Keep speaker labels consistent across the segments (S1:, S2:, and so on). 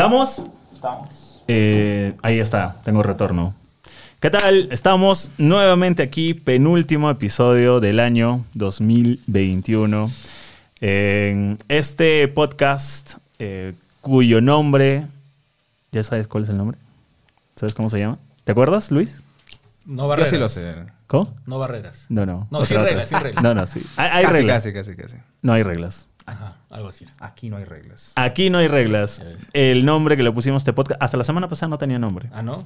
S1: ¿Estamos?
S2: Estamos.
S1: Eh, ahí está, tengo retorno. ¿Qué tal? Estamos nuevamente aquí, penúltimo episodio del año 2021. En este podcast, eh, cuyo nombre. ¿Ya sabes cuál es el nombre? ¿Sabes cómo se llama? ¿Te acuerdas, Luis?
S2: No
S3: Yo
S2: barreras.
S3: sí lo sé.
S1: ¿Cómo?
S2: No barreras.
S1: No, no.
S2: No, sin reglas, sin reglas.
S1: No, no, sí. Hay, hay
S3: casi,
S1: reglas.
S3: casi, casi, casi.
S1: No hay reglas.
S2: Ajá, algo así.
S3: Aquí no hay reglas.
S1: Aquí no hay reglas. El nombre que le pusimos a este podcast, hasta la semana pasada no tenía nombre.
S2: Ah, ¿no?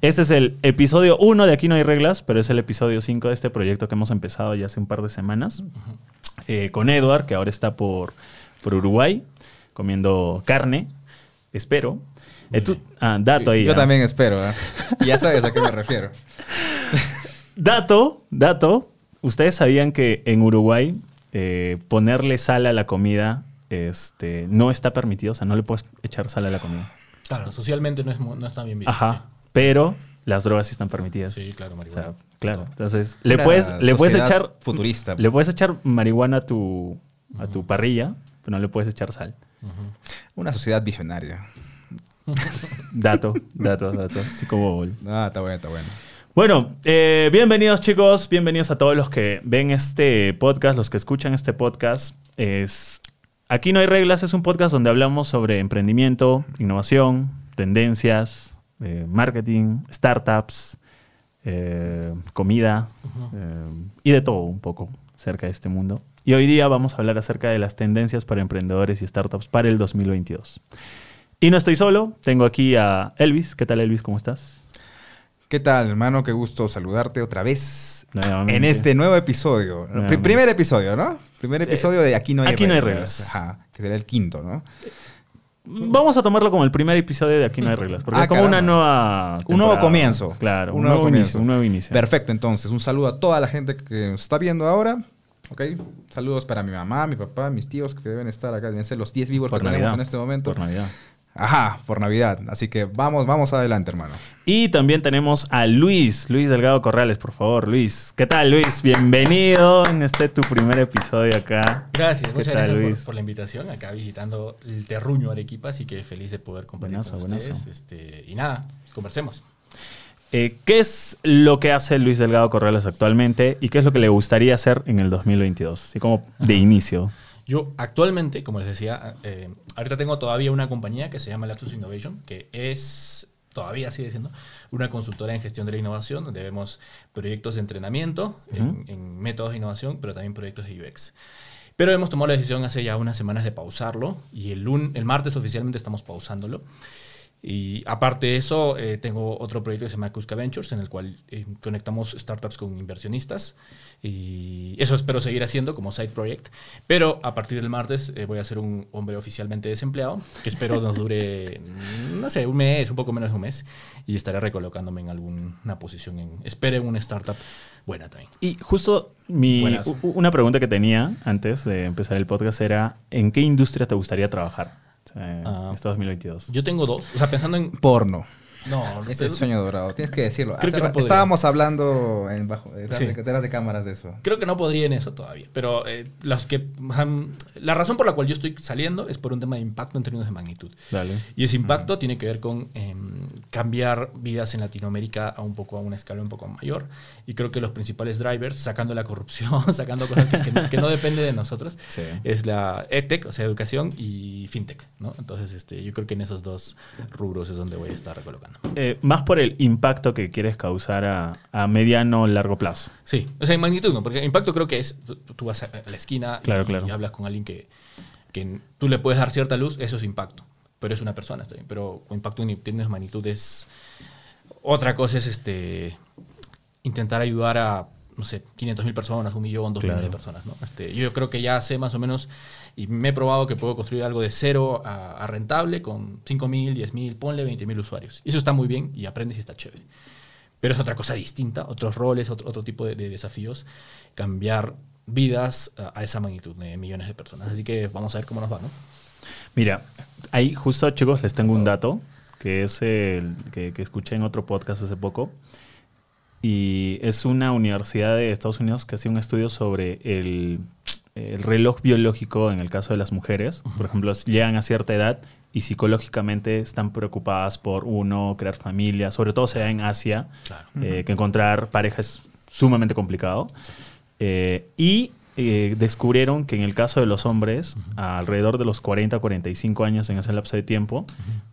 S1: Este es el episodio 1 de Aquí no hay reglas, pero es el episodio 5 de este proyecto que hemos empezado ya hace un par de semanas. Eh, con Edward, que ahora está por, por Uruguay, comiendo carne, espero. Eh, tú- ah, dato ahí.
S3: Yo
S1: ah.
S3: también espero. ¿eh? Ya sabes a qué me refiero.
S1: Dato, dato. Ustedes sabían que en Uruguay eh, ponerle sal a la comida este, no está permitido, o sea, no le puedes echar sal a la comida.
S2: Claro, socialmente no, es, no está bien visto.
S1: Ajá, pero las drogas sí están permitidas.
S2: Sí, claro,
S1: O
S2: marihuana.
S1: sea, claro. Entonces, le
S3: Una
S1: puedes, le puedes echar
S3: Futurista.
S1: Le puedes echar marihuana a tu, a tu parrilla, pero no le puedes echar sal.
S3: Una sociedad visionaria.
S1: Dato, dato, dato. Así como...
S3: Ah, está bueno, está bueno.
S1: Bueno, eh, bienvenidos chicos, bienvenidos a todos los que ven este podcast, los que escuchan este podcast. Es, Aquí no hay reglas, es un podcast donde hablamos sobre emprendimiento, innovación, tendencias, eh, marketing, startups, eh, comida y de todo un poco cerca de este mundo. Y hoy día vamos a hablar acerca de las tendencias para emprendedores y startups para el 2022. Y no estoy solo, tengo aquí a Elvis. ¿Qué tal Elvis? ¿Cómo estás?
S3: ¿Qué tal, hermano? Qué gusto saludarte otra vez
S1: Nuevamente.
S3: en este nuevo episodio. Primer episodio, ¿no? Primer episodio de Aquí no hay
S1: Aquí no hay
S3: reglas.
S1: reglas.
S3: Ajá, que sería el quinto, ¿no?
S1: Vamos a tomarlo como el primer episodio de Aquí no hay reglas, porque
S3: Ah,
S1: es como una nueva...
S3: Un nuevo comienzo.
S1: Claro, un, nuevo,
S3: nuevo
S1: inicio.
S3: comienzo.
S1: Un nuevo inicio.
S3: Perfecto, entonces, un saludo a toda la gente que nos está viendo ahora. ¿Ok? Saludos para mi mamá, mi papá, mis tíos que deben estar acá. Deben ser los 10 vivos
S1: Por
S3: que tenemos en este momento.
S1: Por Navidad.
S3: Ajá, por Navidad. Así que vamos, vamos adelante, hermano.
S1: Y también tenemos a Luis, Luis Delgado Corrales, por favor, Luis. ¿Qué tal, Luis? Bienvenido en este tu primer episodio acá.
S2: Gracias,
S1: ¿Qué
S2: muchas
S1: tal,
S2: gracias
S1: Luis?
S2: por, por la invitación. Acá visitando el terruño Arequipa, así que feliz de poder compartir
S1: Buenazo,
S2: con
S1: buenazo.
S2: ustedes. Este, y nada, conversemos.
S1: Eh, ¿Qué es lo que hace Luis Delgado Corrales actualmente y qué es lo que le gustaría hacer en el 2022? Así como de inicio.
S2: Yo actualmente, como les decía, eh, ahorita tengo todavía una compañía que se llama Lapsus Innovation, que es, todavía sigue siendo, una consultora en gestión de la innovación, donde vemos proyectos de entrenamiento en, en métodos de innovación, pero también proyectos de UX. Pero hemos tomado la decisión hace ya unas semanas de pausarlo y el, lun- el martes oficialmente estamos pausándolo. Y aparte de eso, eh, tengo otro proyecto que se llama Cusca Ventures, en el cual eh, conectamos startups con inversionistas. Y eso espero seguir haciendo como side project. Pero a partir del martes eh, voy a ser un hombre oficialmente desempleado, que espero nos dure, no sé, un mes, un poco menos de un mes. Y estaré recolocándome en alguna posición, en, espero en una startup buena también.
S1: Y justo mi,
S3: Buenas.
S1: una pregunta que tenía antes de empezar el podcast era, ¿en qué industria te gustaría trabajar o sea,
S2: Ah.
S1: este 2022?
S2: Yo tengo dos, o sea, pensando en...
S3: Porno.
S2: No,
S3: Ese es sueño dorado. Tienes que decirlo.
S2: Creo que no.
S3: Estábamos hablando en bajo, detrás,
S2: Sí.
S3: de, detrás de cámaras de eso.
S2: Creo que no podría en eso todavía, pero eh, los que, han- la razón por la cual yo estoy saliendo es por un tema de impacto en términos de magnitud.
S1: Dale.
S2: Y ese impacto tiene que ver con em, cambiar vidas en Latinoamérica a un poco a una escala un poco mayor. Y creo que los principales drivers, sacando la corrupción, sacando cosas que, que no, que no dependen de nosotros,
S1: Sí.
S2: es la EdTech, o sea, educación y FinTech. ¿no? Entonces, este, yo creo que en esos dos rubros es donde voy a estar recolocando.
S1: Eh, más por el impacto que quieres causar a, a mediano o largo plazo.
S2: Sí, o sea, en magnitud no, porque impacto creo que es, tú, tú vas a la esquina
S1: Claro,
S2: y,
S1: claro.
S2: y hablas con alguien que, que tú le puedes dar cierta luz, eso es impacto, pero es una persona, está bien, pero impacto en términos de magnitud es... Otra cosa es este intentar ayudar a, no sé, 500 mil personas, un millón, dos
S1: Claro.
S2: millones de personas. ¿no? Este, yo creo que ya sé más o menos y me he probado que puedo construir algo de cero a, rentable con 5 mil, 10 mil, ponle 20 mil usuarios. Y eso está muy bien y aprendes y está chévere. Pero es otra cosa distinta, otros roles, otro, otro tipo de, de desafíos, cambiar vidas a, a esa magnitud de millones de personas. Así que vamos a ver cómo nos va, ¿no?
S1: Mira, ahí justo chicos les tengo un dato que es el que, que escuché en otro podcast hace poco. Y es una universidad de Estados Unidos que hacía un estudio sobre el, el reloj biológico en el caso de las mujeres. Por ejemplo, llegan a cierta edad y psicológicamente están preocupadas por uno, crear familia. Sobre todo se da en Asia,
S2: Claro.
S1: eh, que encontrar pareja es sumamente complicado. Eh, y eh, descubrieron que en el caso de los hombres, alrededor de los 40 45 años en ese lapso de tiempo,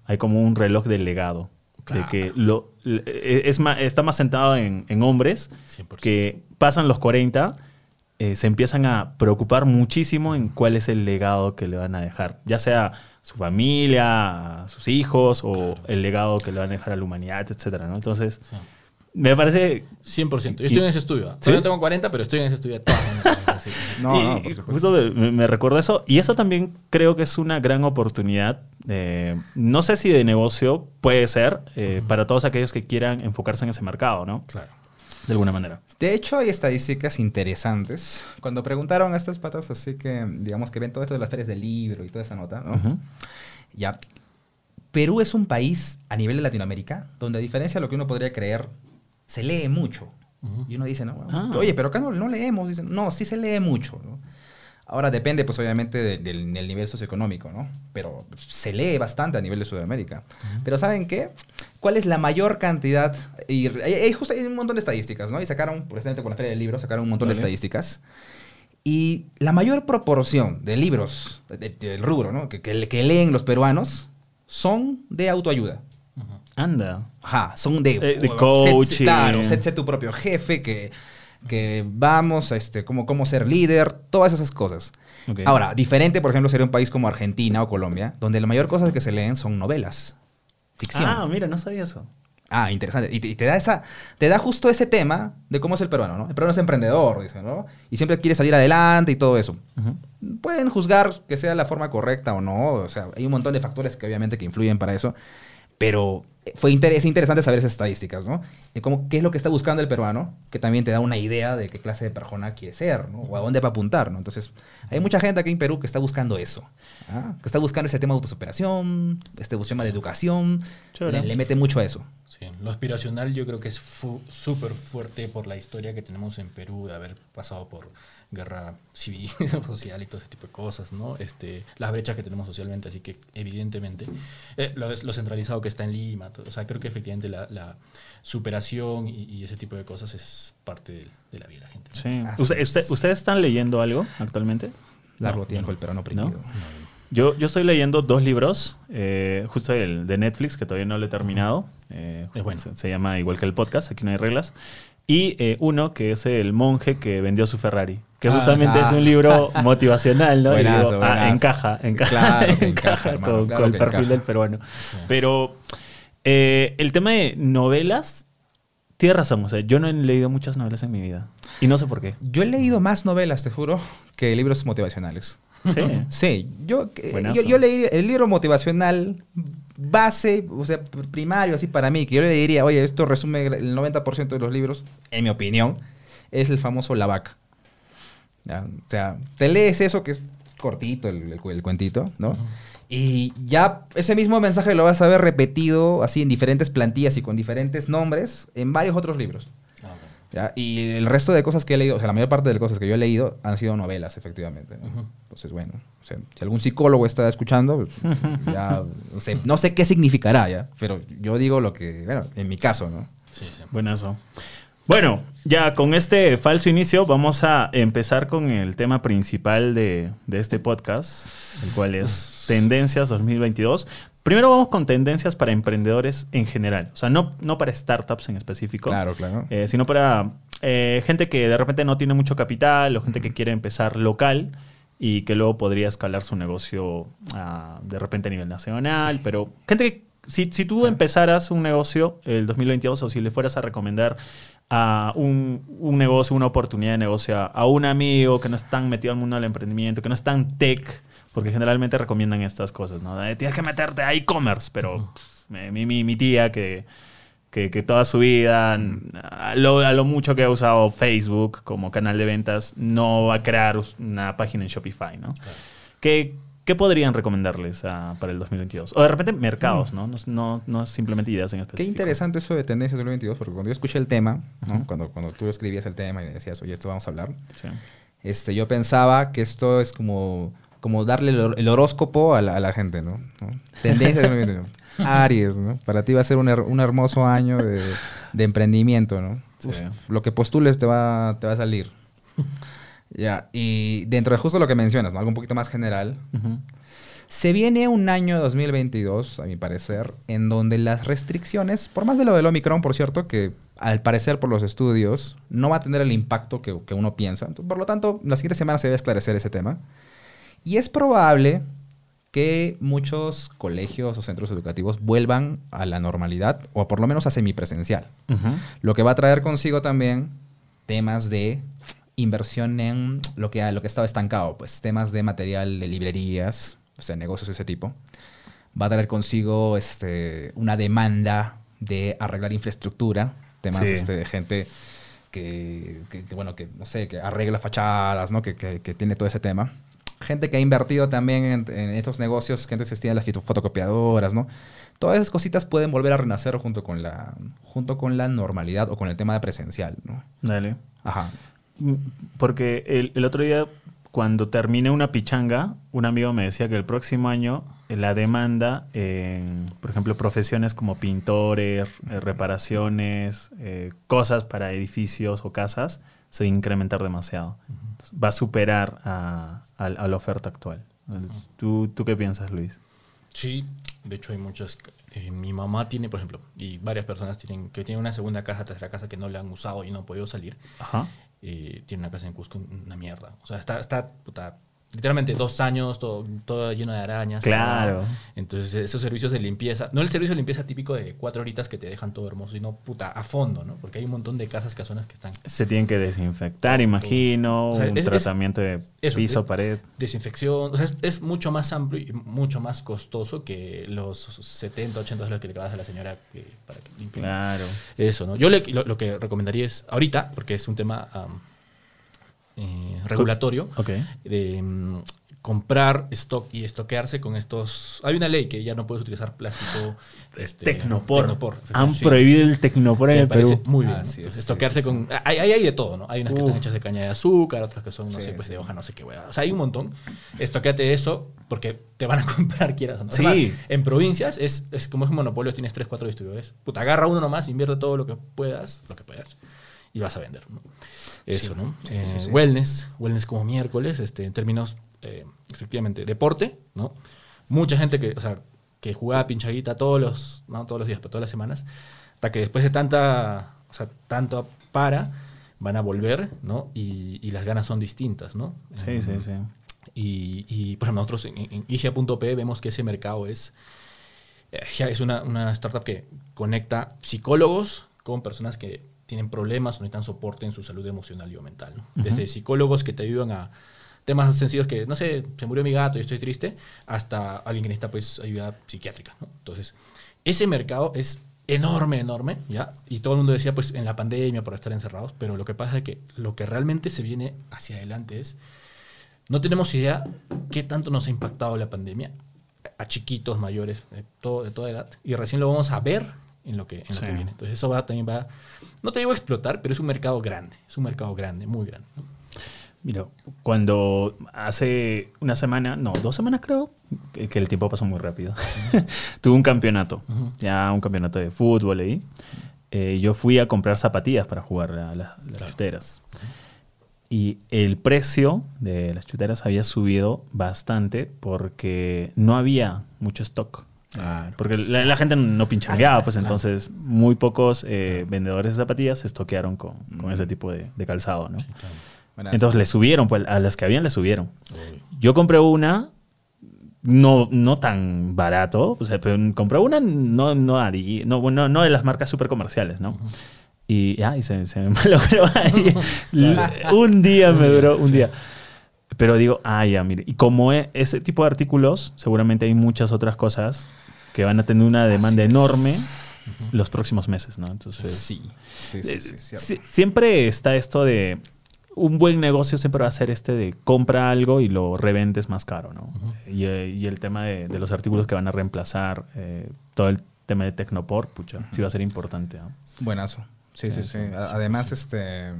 S1: hay como un reloj del legado. De
S2: Claro.
S1: que lo, es está más sentado en, en hombres
S2: 100%.
S1: que pasan los 40, eh, se empiezan a preocupar muchísimo en cuál es el legado que le van a dejar. Ya sea su familia, sus hijos o el legado que le van a dejar a la humanidad, etcétera, ¿no? Entonces,
S2: Sí.
S1: me parece
S2: 100%. Yo
S1: Y-
S2: estoy en ese estudio.
S1: ¿Sí?
S2: Todavía no tengo 40, pero estoy en ese estudio.
S3: No,
S1: y,
S3: no, por supuesto.
S1: justo me, me recordó eso. Y eso también creo que es una gran oportunidad. eh, no sé si de negocio puede ser eh, para todos aquellos que quieran enfocarse en ese mercado, ¿no?
S2: Claro.
S1: De alguna manera.
S3: De hecho, hay estadísticas interesantes. Cuando preguntaron a estas patas, así que, digamos que ven todo esto de las ferias del libro y toda esa nota, ¿no? Ya. Perú es un país a nivel de Latinoamérica donde, a diferencia de lo que uno podría creer, se lee mucho.
S2: Ujú.
S3: Y uno dice, no,
S1: Ah.
S3: oye, pero acá no, no leemos. Dicen, no, sí se lee mucho. ¿no? Ahora depende, pues obviamente, de- del, del nivel socioeconómico, ¿no? Pero se lee bastante a nivel de Sudamérica. Pero ¿saben qué? ¿Cuál es la mayor cantidad? Y hay, hay justo hay un montón de estadísticas, ¿no? Y sacaron, precisamente por la Feria del Libro, sacaron un montón de
S1: Vale.
S3: estadísticas. Y la mayor proporción de libros de- de- del rubro, ¿no? Que, que, que leen los peruanos son de autoayuda.
S1: Anda.
S3: Ajá, son de,
S1: Eh, de coaching.
S3: claro, sé, sé tu propio jefe, que, que vamos, a este, cómo, cómo ser líder, todas esas cosas.
S1: Ok.
S3: Ahora, diferente, por ejemplo, sería un país como Argentina o Colombia, donde la mayor cosa que se leen son novelas, ficción.
S1: Ah, mira, no sabía eso.
S3: Ah, interesante. Y te, y te da esa, te da justo ese tema de cómo es el peruano, ¿no? El peruano es emprendedor, dicen, ¿no? Y siempre quiere salir adelante y todo eso. Pueden juzgar que sea la forma correcta o no. O sea, hay un montón de factores que obviamente que influyen para eso. Pero fue inter- es interesante saber esas estadísticas, ¿no? De cómo, qué es lo que está buscando el peruano, que también te da una idea de qué clase de persona quiere ser, ¿no? O a dónde va a apuntar, ¿no? Entonces, hay mucha gente aquí en Perú que está buscando eso. ¿ah? Que está buscando ese tema de autosuperación, este tema de educación. Le, le mete mucho a eso.
S2: Sí, lo aspiracional yo creo que es fu- súper fuerte por la historia que tenemos en Perú de haber pasado por guerra civil, social y todo ese tipo de cosas, ¿no? Este, las brechas que tenemos socialmente, así que evidentemente eh, lo, lo centralizado que está en Lima, todo, o sea, creo que efectivamente la, la superación y, y ese tipo de cosas es parte de, de la vida de la gente. ¿no?
S1: Sí. ¿Usted- usted- ¿Ustedes están leyendo algo actualmente?
S3: Largo
S2: No,
S3: tiempo
S2: no.
S3: el peruano oprimido.
S1: Yo, yo estoy leyendo dos libros, eh, justo el de Netflix, que todavía no lo he terminado. eh,
S2: Es bueno.
S1: se, se llama igual que el podcast, aquí no hay reglas. Y eh, uno que es El monje que vendió su Ferrari, que
S2: Ah,
S1: justamente
S3: ah.
S1: es un libro motivacional, ¿no? Y
S3: Buenazo,
S1: digo, ah, encaja, encaja,
S3: Claro
S1: encaja
S3: encaja, hermano,
S1: con,
S3: claro
S1: con el perfil
S3: encaja.
S1: del peruano. Pero eh, el tema de novelas, tiene razón, o sea, yo no he leído muchas novelas en mi vida. Y no sé por qué.
S3: Yo he leído más novelas, te juro, que libros motivacionales.
S1: Sí.
S3: Sí, yo, eh, yo, yo leí el libro motivacional base, o sea, pr- primario, así para mí, que yo le diría, oye, esto resume el 90% de los libros, en mi opinión, es el famoso La Vaca. ¿Ya? O sea, te lees eso que es cortito el, el cu- el cuentito, ¿no? Y ya ese mismo mensaje lo vas a ver repetido así en diferentes plantillas y con diferentes nombres en varios otros libros. Y el resto de cosas que he leído, o sea, la mayor parte de las cosas que yo he leído han sido novelas, efectivamente. Entonces, bueno, o sea, si algún psicólogo está escuchando, pues, ya, no sé, no sé qué significará ya, pero yo digo lo que, bueno, en mi caso, ¿no?
S2: Sí, sí.
S1: Buenazo. Bueno, ya con este falso inicio vamos a empezar con el tema principal de, de este podcast, el cual es Tendencias 2022. Primero vamos con tendencias para emprendedores en general, o sea, no, no para startups en específico,
S3: Claro, claro.
S1: eh, sino para eh, gente que de repente no tiene mucho capital o gente que quiere empezar local y que luego podría escalar su negocio ah, de repente a nivel nacional, pero gente que si, si tú empezaras un negocio el 2022 o si le fueras a recomendar a un, un negocio, una oportunidad de negocio a, a un amigo que no es tan metido al mundo del emprendimiento, que no es tan tech, porque generalmente recomiendan estas cosas, ¿no? Tienes que meterte a e-commerce, pero pff, mi, mi, mi tía que, que, que toda su vida, a lo, a lo mucho que ha usado Facebook como canal de ventas, no va a crear una página en Shopify, ¿no? ¿Qué, qué podrían recomendarles ah, para el 2022? O de repente mercados, ¿no? No, no, no simplemente ideas en
S3: Qué
S1: específico.
S3: interesante eso de tendencias 2022, porque cuando yo escuché el tema, ¿no? Cuando, cuando tú escribías el tema y decías, oye, esto vamos a hablar,
S1: Sí.
S3: este, yo pensaba que esto es como, como darle el, hor- el horóscopo a la, a la gente, ¿no? ¿No? Tendencias 2021. Aries, ¿no? Para ti va a ser un, her- un hermoso año de, de emprendimiento, ¿no?
S1: Sí.
S3: Uf, lo que postules te va, te va a salir. ya, y dentro de justo lo que mencionas, ¿no? Algo un poquito más general, se viene un año 2022, a mi parecer, en donde las restricciones, por más de lo del Omicron, por cierto, que al parecer por los estudios no va a tener el impacto que, que uno piensa. Entonces, por lo tanto, la siguiente semana se debe esclarecer ese tema. Y es probable que muchos colegios o centros educativos vuelvan a la normalidad, o por lo menos a semipresencial.
S1: Ujú.
S3: Lo que va a traer consigo también temas de inversión en lo que, lo que estaba estancado, pues temas de material de librerías, o sea, negocios de ese tipo. Va a traer consigo este, una demanda de arreglar infraestructura, temas
S1: Sí.
S3: este, de gente que, que- que, bueno, que no sé, que arregla fachadas, ¿no? Que- que tiene todo ese tema. Gente que ha invertido también en, en estos negocios que antes existían las fotocopiadoras, ¿no? Todas esas cositas pueden volver a renacer junto con la, junto con la normalidad o con el tema de presencial, ¿no?
S1: Dale.
S3: Ajá.
S1: Mm, Porque el, el otro día, cuando terminé una pichanga, un amigo me decía que el próximo año eh, la demanda en, por ejemplo, profesiones como pintores, eh, reparaciones, eh, cosas para edificios o casas, se va a incrementar demasiado. Va a superar a, a- a la oferta actual. ¿Tú, ¿Tú qué piensas, Luis?
S2: Sí, de hecho hay muchas. eh, mi mamá tiene, por ejemplo, y varias personas tienen que tienen una segunda casa, tercera casa que no le han usado y no han podido salir.
S1: Ajá.
S2: eh, tiene una casa en Cusco, una mierda. O sea, está, está puta, literalmente dos años, todo, todo lleno de arañas.
S1: Claro.
S2: Entonces, esos servicios de limpieza, no el servicio de limpieza típico de cuatro horitas que te dejan todo hermoso, sino puta, a fondo, ¿no? Porque hay un montón de casas casonas que están
S1: Se tienen que desinfectar, imagino,
S2: O sea,
S1: un
S2: es- es-
S1: tratamiento de piso, pared.
S2: desinfección, o sea, es, es mucho más amplio y mucho más costoso que los 70, 80 dólares que le pagas a la señora que- para que limpie.
S1: Claro.
S2: Eso, ¿no? Yo le- lo, lo que recomendaría es, ahorita, porque es un tema am, eh, regulatorio, de mm, comprar stock y estoquearse con estos... Hay una ley que ya no puedes utilizar plástico... Este,
S1: Tecnopor.
S2: Tecnopor,
S1: Han
S2: sí.
S1: prohibido el tecnopor en el Perú.
S2: muy bien.
S3: Ah,
S2: ¿no?
S3: sí,
S2: Entonces,
S3: sí,
S2: estoquearse
S3: sí,
S2: con... Hay, hay, hay de todo, ¿no? Hay unas que
S1: Uf.
S2: están hechas de caña de azúcar, otras que son, no
S3: Sí,
S2: sé, pues
S3: sí.
S2: de hoja, no sé qué hueá. O sea, hay un montón. Estoqueate eso porque te van a comprar, quieras o no.
S1: Sí.
S2: Además, en provincias es, es como es un monopolio, tienes 3, 4 distribuidores. Puta, agarra uno nomás, invierte todo lo que puedas, lo que puedas, y vas a vender, ¿no? Eso,
S3: Sí,
S2: ¿no?
S3: sí,
S2: Eh,
S3: sí.
S2: Wellness, wellness como miércoles, este, en términos, eh, efectivamente, deporte, ¿no? Mucha gente que, o sea, que jugaba pinchaguita todos los, no todos los días, pero todas las semanas, hasta que después de tanta, o sea, tanto para, van a volver, ¿no? Y, y las ganas son distintas, ¿no?
S1: Sí, sí, sí.
S2: Y, y, por ejemplo, nosotros en, en IGA.p vemos que ese mercado es, eh, es una, una startup que conecta psicólogos con personas que tienen problemas o necesitan soporte en su salud emocional y o mental. ¿no? Desde psicólogos que te ayudan a temas sencillos que, no sé, se murió mi gato y estoy triste, hasta alguien que necesita pues, ayuda psiquiátrica. ¿no? Entonces, ese mercado es enorme, enorme, ¿ya? Y todo el mundo decía, pues, en la pandemia por estar encerrados, pero lo que pasa es que lo que realmente se viene hacia adelante es no tenemos idea qué tanto nos ha impactado la pandemia a chiquitos, mayores, de, todo, de toda edad. Y recién lo vamos a ver en lo que, en lo que viene. Entonces eso va, también va, no te digo explotar, pero es un mercado grande. Es un mercado grande, muy grande. ¿no?
S1: Mira, cuando hace una semana, no, dos semanas creo, que, que el tiempo pasó muy rápido, tuve un campeonato,
S2: Ujú.
S1: ya un campeonato de fútbol ahí. Eh, yo fui a comprar zapatillas para jugar a la- las
S2: Claro.
S1: chuteras. Y el precio de las chuteras había subido bastante porque no había mucho stock.
S2: Claro.
S1: Porque la, la gente no pinchangueaba, pues
S2: Claro.
S1: entonces muy pocos eh, vendedores de zapatillas se estoquearon con, con ese tipo de, de calzado, ¿no?
S3: Bueno,
S1: Entonces le subieron, pues a las que habían le subieron. Yo compré una, no, no tan barato. O sea, pero comprar una no, no haría. No, bueno, no de las marcas súper comerciales, ¿no? Y, ah, y se, se me malogró ahí. un día me duró, un día. Pero digo, ah, ya, mire. Y como e- ese tipo de artículos, seguramente hay muchas otras cosas que van a tener una demanda
S3: Así es.
S1: enorme los próximos meses, ¿no? Entonces,
S3: Sí, sí, sí, sí,
S1: eh, si- siempre está esto de un buen negocio siempre va a ser este de compra algo y lo revendes más caro, ¿no? y, eh, y el tema de, de los artículos que van a reemplazar, eh, todo el tema de Tecnopor, pucha, sí va a ser importante. ¿no?
S3: Buenazo. Sí, sí,
S1: Sí,
S3: sí.
S1: sí, sí,
S3: Además, este,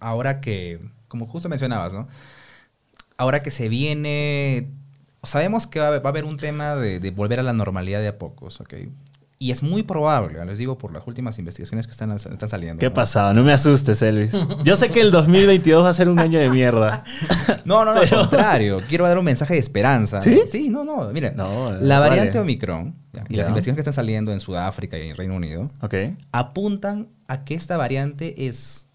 S3: ahora que, como justo mencionabas, ¿no? Ahora que se viene, sabemos que va a haber, un tema de, de volver a la normalidad de a pocos, ¿ok? Y es muy probable, les digo por las últimas investigaciones que están, están saliendo.
S1: ¿Qué
S3: ¿no?
S1: pasaba? No me asustes, Elvis. Yo sé que el 2022 va a ser un año de mierda.
S3: No, no, no,
S1: Pero-
S3: al contrario. Quiero dar un mensaje de esperanza.
S1: ¿Sí?
S3: Sí, no, no. Miren,
S1: No,
S3: la
S1: vale.
S3: variante Omicron ya, y las investigaciones que están saliendo en Sudáfrica y en Reino Unido
S1: Ok.
S3: apuntan a que esta variante es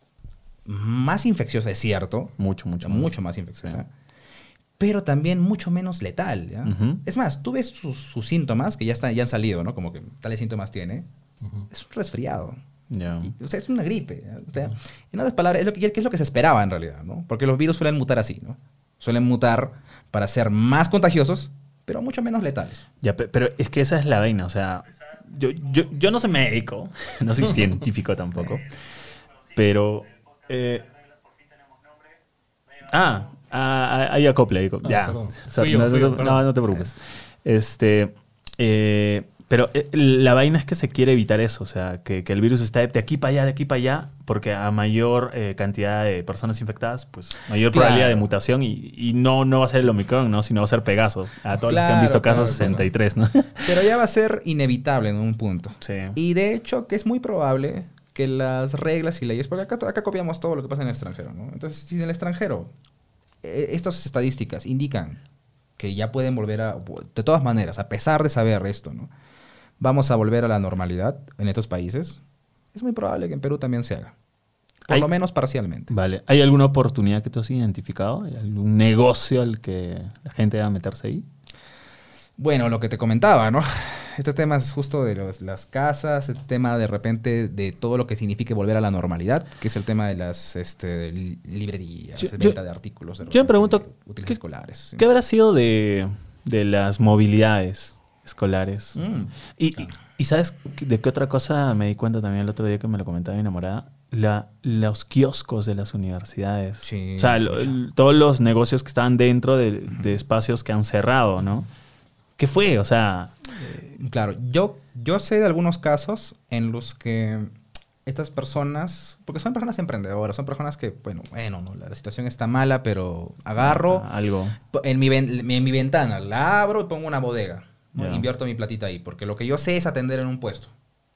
S3: más infecciosa, es cierto.
S1: Mucho, mucho
S3: mucho,
S1: más.
S3: más infecciosa. Pero también mucho menos letal. ¿ya?
S1: Ujú.
S3: Es más, tú ves sus, sus síntomas que ya, están, ya han salido, ¿no? Como que tales síntomas tiene.
S2: Ujú.
S3: Es un resfriado.
S1: Ya.
S3: Y, o sea, es una gripe. O sea, en otras palabras, es lo, que, es lo que se esperaba en realidad, ¿no? Porque los virus suelen mutar así, ¿no? Suelen mutar para ser más contagiosos, pero mucho menos letales.
S1: Ya, pe- pero es que esa es la vaina, o sea, yo, yo, yo no soy médico, no soy científico tampoco, pero... eh, ah, ah, hay acople, hay acople,
S2: Ah,
S1: ya.
S2: perdón.
S1: O sea,
S2: Fui yo,
S1: no,
S2: yo,
S1: no- te preocupes. Este, eh, pero eh, la vaina es que se quiere evitar eso, o sea, que, que el virus está de aquí para allá, de aquí para allá, porque a mayor eh, cantidad de personas infectadas, pues mayor
S3: Claro.
S1: probabilidad de mutación y, y no, no va a ser el Omicron, ¿no? sino va a ser Pegaso. A todos los que han
S3: Claro,
S1: visto
S3: claro,
S1: casos
S3: claro.
S1: 63, ¿no?
S3: Pero ya va a ser inevitable en un punto.
S1: Sí.
S3: Y de hecho, que es muy probable que las reglas y leyes, porque acá, acá copiamos todo lo que pasa en el extranjero, ¿no? Entonces, si en el extranjero estas estadísticas indican que ya pueden volver a, de todas maneras, a pesar de saber esto, ¿no? Vamos a volver a la normalidad en estos países, es muy probable que en Perú también se haga. Por
S1: Hay-
S3: lo menos parcialmente.
S1: Vale. ¿Hay alguna oportunidad que tú has identificado? ¿Hay algún negocio al que la gente va a meterse ahí?
S3: Bueno, lo que te comentaba, ¿no? Este tema es justo de los- las casas, el tema de repente de todo lo que signifique volver a la normalidad, que es el tema de las este, li- librerías,
S1: Yo-
S3: venta
S1: yo-
S3: de artículos. de
S1: yo me pregunto,
S3: Útiles
S1: ¿qué-
S3: escolares.
S1: ¿Qué habrá sido de, de las movilidades escolares?
S3: Mm,
S1: Y,
S3: claro.
S1: y- y ¿sabes de qué otra cosa me di cuenta también el otro día que me lo comentaba mi enamorada? La, los kioscos de las universidades.
S3: Sí,
S1: o sea, lo- el- todos los negocios que estaban dentro de, de espacios que han cerrado, ¿no? ¿Qué fue? O sea,
S3: Claro, yo, yo sé de algunos casos en los que estas personas, porque son personas emprendedoras, son personas que, bueno, bueno, no, la, situación está mala, pero agarro
S1: ah, algo.
S3: en mi, en mi ventana, la abro y pongo una bodega. Invierto mi platita ahí, porque lo que yo sé es atender en un puesto.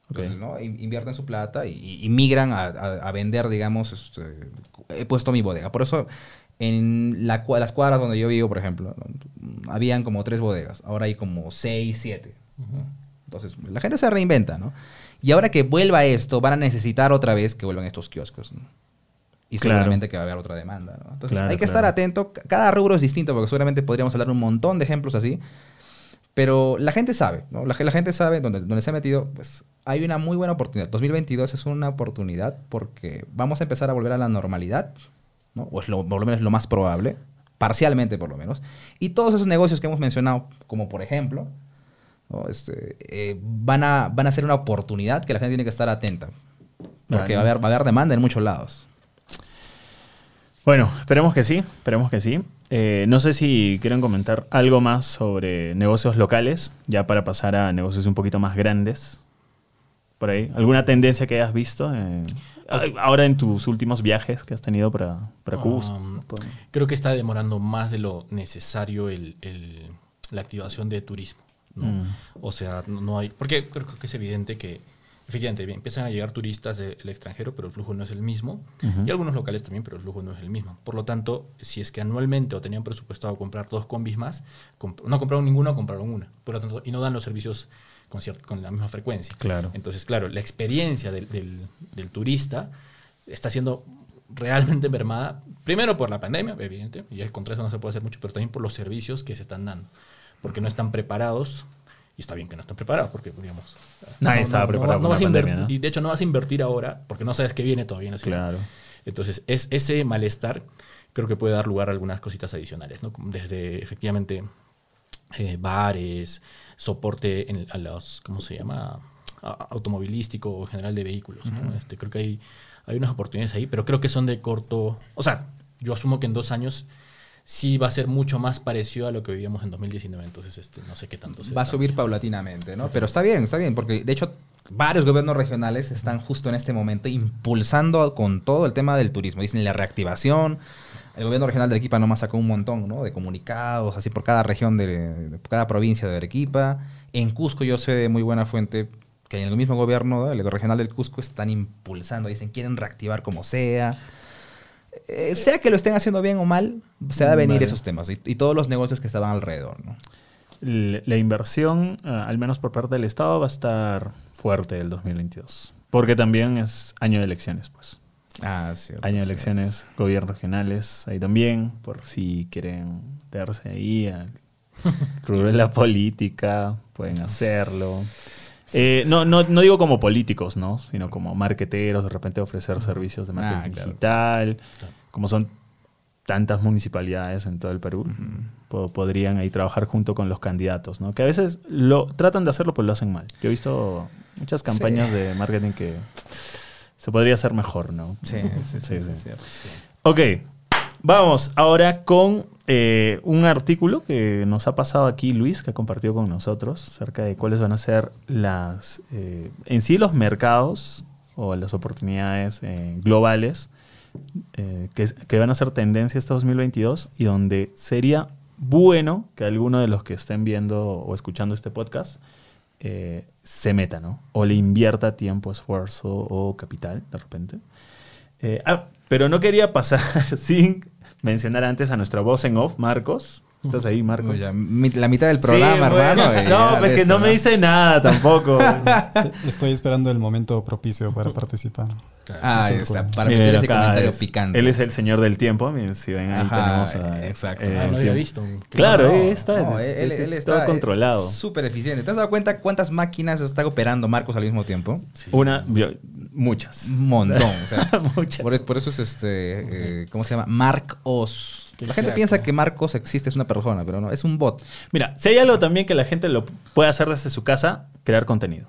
S3: Entonces, ¿no? In- Invierten su plata y, y migran a, a- a vender, digamos, este, he puesto mi bodega. Por eso, en la las cuadras donde yo vivo, por ejemplo, habían como tres bodegas. Ahora hay como seis, siete. Entonces, la gente se reinventa, ¿no? Y ahora que vuelva esto, van a necesitar otra vez que vuelvan estos kioscos, ¿no? Y
S1: Claro.
S3: seguramente que va a haber otra demanda, ¿no? Entonces,
S1: Claro,
S3: hay que
S1: claro.
S3: estar atento. Cada rubro es distinto, porque seguramente podríamos hablar un montón de ejemplos así. Pero la gente sabe, ¿no? La, la gente sabe donde, donde se ha metido, pues hay una muy buena oportunidad. 2022 es una oportunidad porque vamos a empezar a volver a la normalidad, ¿no? O es lo, por lo menos lo más probable, parcialmente por lo menos. Y todos esos negocios que hemos mencionado, como por ejemplo, ¿no? Este, eh, van, a, van a ser una oportunidad que la gente tiene que estar atenta. Porque va, a haber, va a haber demanda en muchos lados.
S1: Bueno, esperemos que sí, esperemos que sí. Eh, no sé si quieren comentar algo más sobre negocios locales, ya para pasar a negocios un poquito más grandes. Por ahí. ¿Alguna tendencia que hayas visto? eh, ahora en tus últimos viajes que has tenido para, para Cusco.
S2: Um, Creo que está demorando más de lo necesario el, el- la activación de turismo. ¿no?
S1: Mm.
S2: O sea, no, hay. Porque creo que es evidente que, efectivamente, empiezan a llegar turistas del extranjero, pero el flujo no es el mismo. Y algunos locales también, pero el flujo no es el mismo. Por lo tanto, si es que anualmente o tenían presupuestado comprar dos combis más, comp- no compraron ninguna, compraron una. Por lo tanto, y no dan los servicios con, la misma frecuencia.
S1: Claro.
S2: Entonces, claro, la experiencia del, del- del turista está siendo realmente mermada, primero por la pandemia, evidente, y contra eso no se puede hacer mucho, pero también por los servicios que se están dando. porque no están preparados. Y está bien que no estén preparados, porque, digamos...
S1: Nadie
S2: no-
S1: estaba
S2: no-
S1: preparado
S2: no de hecho no vas a invertir ahora, porque no sabes qué viene todavía.
S1: Claro.
S2: Entonces, es, ese malestar creo que puede dar lugar a algunas cositas adicionales, Desde, efectivamente, eh, bares, soporte en- a los, ¿cómo se llama? A- automovilístico o general de vehículos. ¿no? este, creo que hay, hay unas oportunidades ahí, pero creo que son de corto... O sea, yo asumo que en dos años sí va a ser mucho más parecido a lo que vivíamos en 2019, entonces este, no sé qué tanto se
S3: Va a subir paulatinamente, ¿no? Pero está bien, está bien, porque de hecho varios gobiernos regionales están justo en este momento impulsando con todo el tema del turismo. Dicen la reactivación. El gobierno regional de Arequipa nomás sacó un montón, ¿no? De comunicados, así por cada región de, de cada provincia de Arequipa. En Cusco yo sé de muy buena fuente que en el mismo gobierno, ¿no? el regional del Cusco, están impulsando, dicen quieren reactivar como sea. Eh, sea que lo estén haciendo bien o mal, se va a venir
S1: Vale.
S3: esos temas y, y todos los negocios que estaban alrededor,
S1: La inversión, ah, al menos por parte del Estado, va a estar fuerte el 2022. Porque también es año de elecciones, pues.
S3: Ah, cierto.
S1: Año de
S3: cierto.
S1: elecciones, gobiernos regionales, ahí también, por si quieren darse ahí de la política, pueden hacerlo. Eh, no, no, no digo como políticos, ¿no? Sino como marqueteros, de repente ofrecer servicios de marketing
S3: Ah, claro.
S1: digital.
S2: Claro.
S1: Como son tantas municipalidades en todo el Perú, po- podrían ahí trabajar junto con los candidatos, ¿no? Que a veces lo tratan de hacerlo, pero lo hacen mal. Yo he visto muchas campañas
S3: Sí.
S1: de marketing que se podría hacer mejor, ¿no?
S3: Sí, sí, sí,
S1: Sí,
S3: sí.
S1: Ok, vamos ahora con eh, un artículo que nos ha pasado aquí Luis, que ha compartido con nosotros, acerca de cuáles van a ser las, eh, en sí los mercados o las oportunidades eh, globales eh, que, que van a ser tendencia este 2022 y donde sería bueno que alguno de los que estén viendo o escuchando este podcast eh, se meta, ¿no? O le invierta tiempo, esfuerzo o capital, de repente. Eh, ah, pero no quería pasar sin mencionar antes a nuestra voz en off, Marcos. ¿Estás ahí, Marcos?
S3: La mitad del programa,
S1: Sí,
S3: hermano. y
S1: No,
S3: ya
S1: pues que no me dice nada tampoco.
S4: Estoy esperando el momento propicio para participar.
S2: Claro.
S3: Ah, ahí está. Para meter ese comentario
S1: es-
S3: picante.
S1: Él es el señor del tiempo. Miren, si ven ahí
S3: Ajá,
S1: tenemos a-
S3: exacto.
S1: eh,
S2: Ah, no había visto.
S1: Claro,
S3: No,
S1: está.
S3: no,
S1: es-
S3: él,
S1: es-
S3: él
S1: es
S3: está
S1: todo controlado.
S3: Súper eficiente. ¿Te has dado cuenta cuántas máquinas está operando Marcos al mismo tiempo?
S2: Sí.
S1: Una, yo- muchas.
S3: Un montón. o sea,
S1: muchas.
S3: por, es- por eso es este. eh, ¿Cómo se llama? Mark Oz.
S2: Qué
S3: La gente piensa que Marcos existe, es una persona, pero no, es un bot.
S1: Mira, si hay algo también que la gente lo puede hacer desde su casa, crear contenido.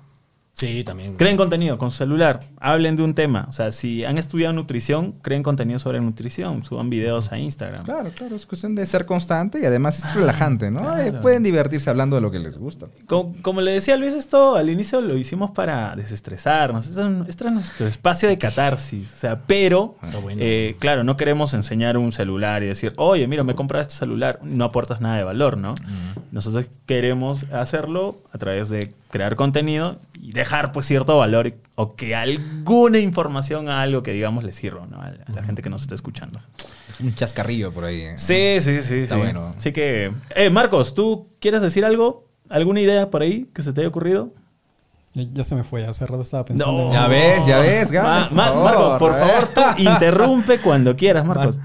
S2: Sí, también.
S1: Creen contenido con su celular, hablen de un tema. O sea, si han estudiado nutrición, creen contenido sobre nutrición, suban videos a Instagram.
S3: Claro, claro, es cuestión de ser constante y además es relajante, ¿no?
S1: claro.
S3: Eh, pueden divertirse hablando de lo que les gusta.
S1: Como, como le decía Luis, esto al inicio lo hicimos para desestresarnos. Este es, este es nuestro espacio de catarsis. O sea, pero,
S2: bueno.
S1: eh, claro, no queremos enseñar un celular y decir, oye, mira, me he comprado este celular. No aportas nada de valor, ¿no? Nosotros queremos hacerlo a través de crear contenido y dejar pues cierto valor o que alguna información a algo que digamos le sirva ¿no? a, la, a la gente que nos está escuchando.
S3: Un chascarrillo por ahí. ¿eh?
S1: Sí, sí, sí.
S3: Está
S1: sí.
S3: bueno.
S1: Así que, eh, Marcos, ¿tú quieres decir algo? ¿Alguna idea por ahí que se te haya ocurrido?
S4: Ya, ya se me fue, hace rato estaba pensando.
S1: No.
S3: Ya ves, ya ves,
S1: Ma-
S3: Gana,
S1: Ma-
S3: por
S1: Marcos,
S3: favor,
S1: por
S3: ¿eh?
S1: favor, tú interrumpe cuando quieras, Marcos.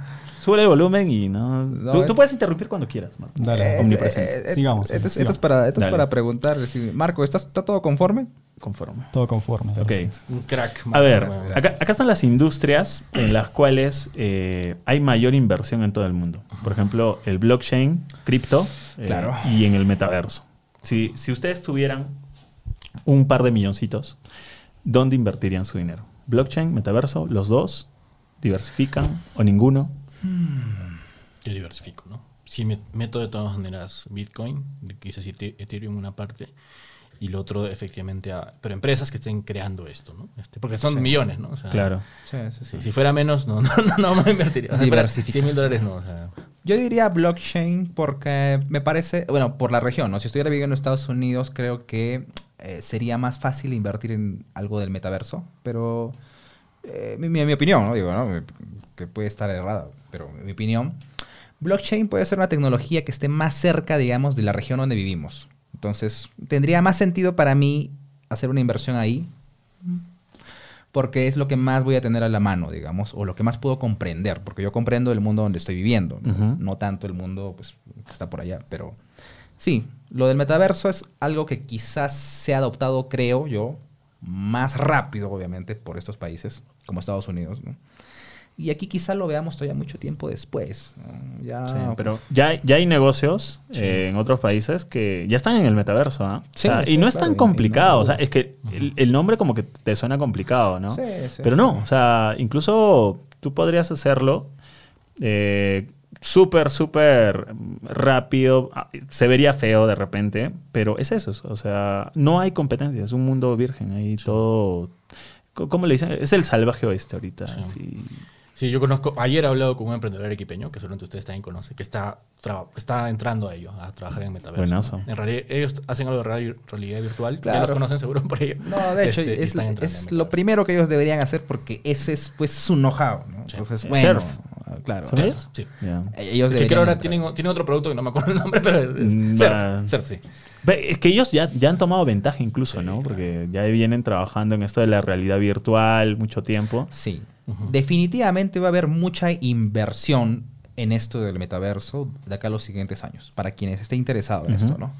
S1: Sube el volumen y no.
S3: No,
S1: tú,
S3: eh.
S1: tú puedes interrumpir cuando quieras, Marcos.
S4: Dale.
S3: Eh,
S1: Omnipresente.
S3: eh,
S4: Sigamos,
S3: Esto, es-
S4: sigamos.
S3: esto es para, esto es para preguntar, decir, Marco, ¿estás, ¿está todo conforme?
S1: Conforme.
S4: Todo conforme.
S1: Ok.
S2: Un crack.
S1: A ver, acá, acá están las industrias en las cuales eh, hay mayor inversión en todo el mundo. Por ejemplo, el blockchain, cripto eh,
S3: Claro.
S1: y en el metaverso. Si, si ustedes tuvieran un par de milloncitos, ¿dónde invertirían su dinero? ¿Blockchain, metaverso, los dos? ¿Diversifican o ninguno?
S2: Yo diversifico, ¿no? Me- meto de todas maneras Bitcoin, quizás Ete- Ethereum una parte, y lo otro efectivamente a... Pero empresas que estén creando esto, ¿no? Este, porque son millones, ¿no? O sea,
S1: Claro.
S3: Sí, sí,
S2: sí, si fuera menos, no, no, no, no me invertiría. O sea, fuera 100
S3: Diversificación.
S2: mil dólares, no. O sea,
S3: Yo diría blockchain porque me parece, bueno, por la región, ¿no? Si estuviera viviendo en Estados Unidos, creo que eh, sería más fácil invertir en algo del metaverso, pero eh, mi, mi- mi opinión, ¿no? Digo, ¿no? Que puede estar errada, pero mi opinión, blockchain puede ser una tecnología que esté más cerca, digamos, de la región donde vivimos. Entonces, tendría más sentido para mí hacer una inversión ahí porque es lo que más voy a tener a la mano, digamos, o lo que más puedo comprender, porque yo comprendo el mundo donde estoy viviendo. No tanto el mundo pues, que está por allá, pero Sí, lo del metaverso es algo que quizás se ha adoptado, creo yo, más rápido, obviamente, por estos países, como Estados Unidos. ¿no? Y aquí quizás lo veamos todavía mucho tiempo después. Ya,
S1: Sí, pero ya, ya hay negocios
S3: Sí.
S1: eh, en otros países que ya están en el metaverso, ¿ah? O
S3: Sí,
S1: sea, y no es
S3: claro,
S1: tan complicado, o sea, es que el, el nombre como que te suena complicado, ¿no?
S3: Sí, sí,
S1: Pero no, o sea, incluso tú podrías hacerlo eh, súper, súper rápido. Ah, Se vería feo de repente, pero es eso, o sea, no hay competencia, es un mundo virgen, ahí todo... ¿Cómo le dicen? Es el salvaje oeste ahorita.
S2: Sí.
S1: así.
S2: Sí, yo conozco, ayer he hablado con un emprendedor equipeño, que seguramente ustedes también conocen, que está, está entrando a ello, a trabajar en metaverso.
S1: Buenazo.
S2: ¿no? En realidad, ellos hacen algo de real- realidad virtual, ya
S3: Claro.
S2: los conocen seguro por ello.
S3: No, de hecho,
S2: Este,
S3: es, lo primero que ellos deberían hacer porque ese es pues su know-how. ¿no?
S2: Sí.
S3: Entonces, bueno,
S1: surf.
S3: claro.
S1: ¿Son ellos?
S2: Sí.
S1: Ya.
S3: Ellos
S2: Es que creo ahora tienen, tienen otro producto que no me acuerdo el nombre, pero es,
S1: Mm,
S2: Surf,
S1: va.
S2: Surf, sí.
S1: Es que ellos ya, ya han tomado ventaja incluso,
S2: Sí,
S1: ¿no?
S2: claro.
S1: Porque ya vienen trabajando en esto de la realidad virtual mucho tiempo.
S3: Sí.
S2: Ujú.
S3: Definitivamente va a haber mucha inversión en esto del metaverso de acá a los siguientes años, para quienes esté interesado en
S1: Ujú.
S3: esto, ¿no?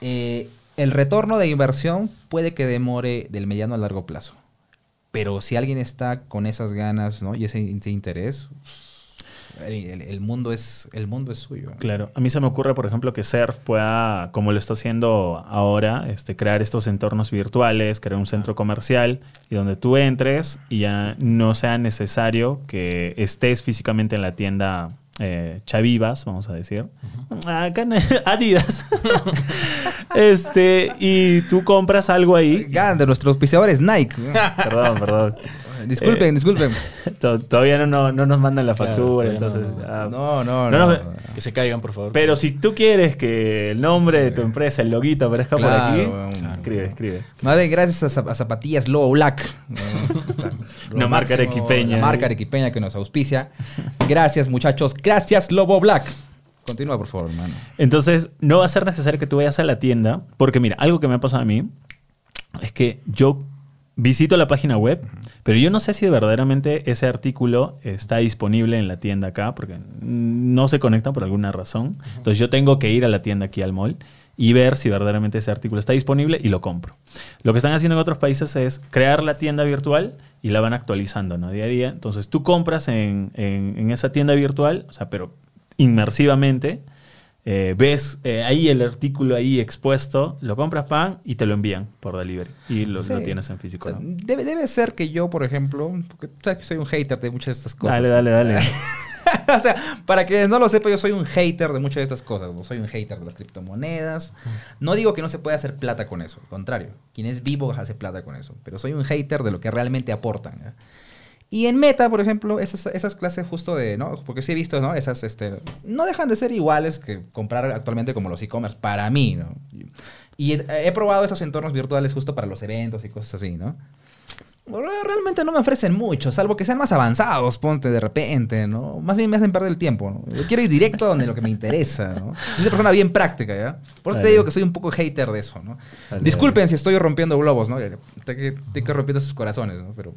S3: Eh, el retorno de inversión puede que demore del mediano a largo plazo. Pero si alguien está con esas ganas ¿no? y ese, ese interés, el, mundo es, el mundo es suyo. ¿no?
S1: Claro, a mí se me ocurre, por ejemplo, que Surf pueda, como lo está haciendo ahora, este, crear estos entornos virtuales, crear un centro comercial y donde tú entres y ya no sea necesario que estés físicamente en la tienda eh, Chavivas, vamos a decir. Acá en Adidas. este, y tú compras algo ahí.
S3: Ganan de nuestros auspiciadores Nike.
S1: Perdón, perdón.
S3: Disculpen,
S1: Eh,
S3: disculpen.
S1: To- Todavía no, no, no nos mandan la factura, entonces...
S2: no.
S1: ah,
S3: No, no,
S1: no,
S3: no.
S1: no,
S2: Que se caigan, por favor.
S1: Pero si tú quieres que el nombre de tu empresa, el loguito, aparezca
S3: Claro,
S1: por aquí, escribe, escribe.
S3: Más bien gracias a, zap- a zapatillas Lobo Black.
S1: Una marca arequipeña.
S3: La marca arequipeña que nos auspicia. Gracias, muchachos. Gracias, Lobo Black. Continúa, por favor, hermano.
S1: Entonces, no va a ser necesario que tú vayas a la tienda, porque mira, algo que me ha pasado a mí es que yo visito la página web, pero yo no sé si verdaderamente ese artículo está disponible en la tienda acá, porque no se conecta por alguna razón. Entonces, yo tengo que ir a la tienda aquí al mall y ver si verdaderamente ese artículo está disponible y lo compro. Lo que están haciendo en otros países es crear la tienda virtual y la van actualizando ¿no? día a día. Entonces, tú compras en, en- en esa tienda virtual, o sea, pero inmersivamente. Eh, ves eh, ahí el artículo ahí expuesto, lo compras pan y te lo envían por delivery. Y lo,
S3: Sí.
S1: lo tienes en físico.
S3: O sea,
S1: ¿no?
S3: debe, debe ser que yo, por ejemplo, porque tú sabes que soy un hater de muchas de estas cosas.
S1: Dale, dale, dale.
S3: o sea, para que no lo sepa, yo soy un hater de muchas de estas cosas. ¿no? Soy un hater de las criptomonedas. No digo que no se pueda hacer plata con eso. Al contrario, quien es vivo hace plata con eso. Pero soy un hater de lo que realmente aportan. Y en Meta, por ejemplo, esas, esas clases justo de, ¿no? Porque sí he visto, ¿no? Esas, este, no dejan de ser iguales que comprar actualmente como los e-commerce, para mí, ¿no? Y he, he probado estos entornos virtuales justo para los eventos y cosas así, ¿no? Bueno, Realmente no me ofrecen mucho, salvo que sean más avanzados, ponte de repente, ¿no? Más bien me hacen perder el tiempo, ¿no? Yo quiero ir directo a donde lo que me interesa, ¿no? Soy una persona bien práctica, ¿ya? Por eso te digo que soy un poco hater de eso, ¿no?
S1: Dale,
S3: Disculpen si estoy rompiendo globos, ¿no? Estoy que, estoy que rompiendo sus corazones, ¿no? Pero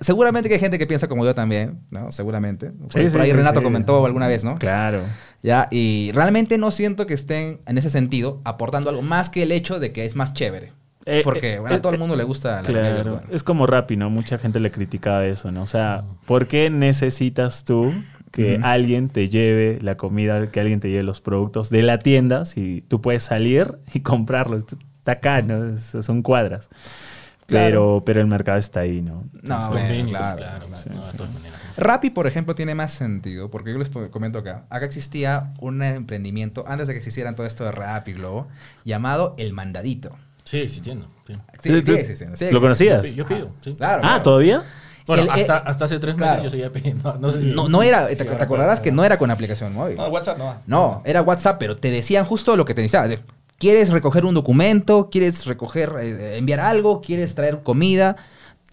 S3: seguramente que hay gente que piensa como yo también, ¿no? Seguramente. Por,
S1: Sí,
S3: por
S1: sí,
S3: ahí Renato
S1: sí.
S3: comentó alguna vez, ¿no?
S1: Claro.
S3: Ya, y realmente no siento que estén en ese sentido aportando algo más que el hecho de que es más chévere.
S1: Eh,
S3: Porque,
S1: eh,
S3: bueno, a todo
S1: eh,
S3: el mundo le gusta la realidad
S1: Claro,
S3: virtual.
S1: es como Rappi, ¿no? Mucha gente le criticaba eso, ¿no? O sea, ¿por qué necesitas tú que alguien te lleve la comida, que alguien te lleve los productos de la tienda si tú puedes salir y comprarlos? Está acá, ¿no? Es- son cuadras. Pero, pero el mercado está ahí, ¿no?
S3: No,
S1: Entonces,
S3: bueno,
S2: Convenios,
S3: claro,
S2: claro,
S1: sí,
S2: no.
S3: Rappi, por ejemplo, tiene más sentido, porque yo les comento acá. Acá existía un emprendimiento, antes de que existieran todo esto de Rappi Globo, llamado El Mandadito.
S2: Sí, existiendo. sí.
S3: Sí,
S1: ¿Tú-
S3: sí,
S1: tú-
S3: existiendo, sí
S1: ¿Lo conocías?
S2: Yo pido, sí.
S3: Claro.
S1: Ah,
S3: claro.
S1: ¿todavía?
S2: Bueno,
S3: El-
S2: hasta,
S3: eh,
S2: hasta hace tres meses
S3: claro.
S2: yo seguía pidiendo. No, no sé si.
S3: No, no era, te, te
S2: ahora
S3: acordarás que no era con aplicación móvil.
S2: No, WhatsApp no va.
S3: No, era WhatsApp, pero te decían justo lo que te necesitabas. De, ¿Quieres recoger un documento? ¿Quieres recoger, eh, enviar algo? ¿Quieres traer comida?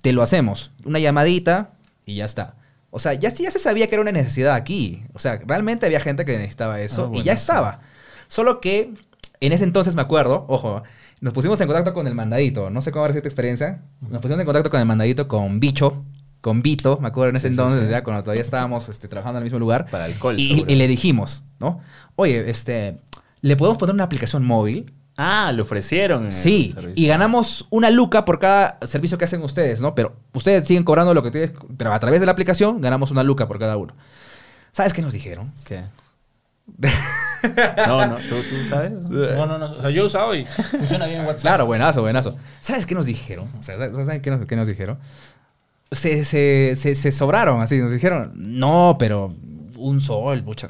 S3: Te lo hacemos. Una llamadita y ya está. O sea, ya, sí- ya se sabía que era una necesidad aquí. O sea, realmente había gente que necesitaba eso
S1: Ah,
S3: y ya estaba. Solo que en ese entonces me acuerdo, ojo, nos pusimos en contacto con el mandadito. No sé cómo habrá sido tu experiencia. Nos pusimos en contacto con el mandadito, con Bicho, con Vito, me acuerdo en ese
S1: Sí,
S3: entonces,
S1: sí.
S3: ya cuando todavía estábamos este, trabajando en el mismo lugar.
S1: Para alcohol,
S3: Y, y le dijimos, ¿no? Oye, este, le podemos poner una aplicación móvil.
S1: Ah, le ofrecieron.
S3: Sí, y ganamos una luca por cada servicio que hacen ustedes, ¿no? Pero ustedes siguen cobrando lo que ustedes... Pero a través de la aplicación ganamos una luca por cada uno. ¿Sabes qué nos dijeron?
S1: ¿Qué? no, no, ¿tú, tú sabes?
S2: No, no, no. O sea, yo he usado y funciona bien en WhatsApp.
S3: Claro, buenazo, buenazo. ¿Sabes qué nos dijeron? O sea, ¿Saben qué nos, qué nos dijeron? Se, se, se, se sobraron, así. Nos dijeron, no, pero un sol, pucha.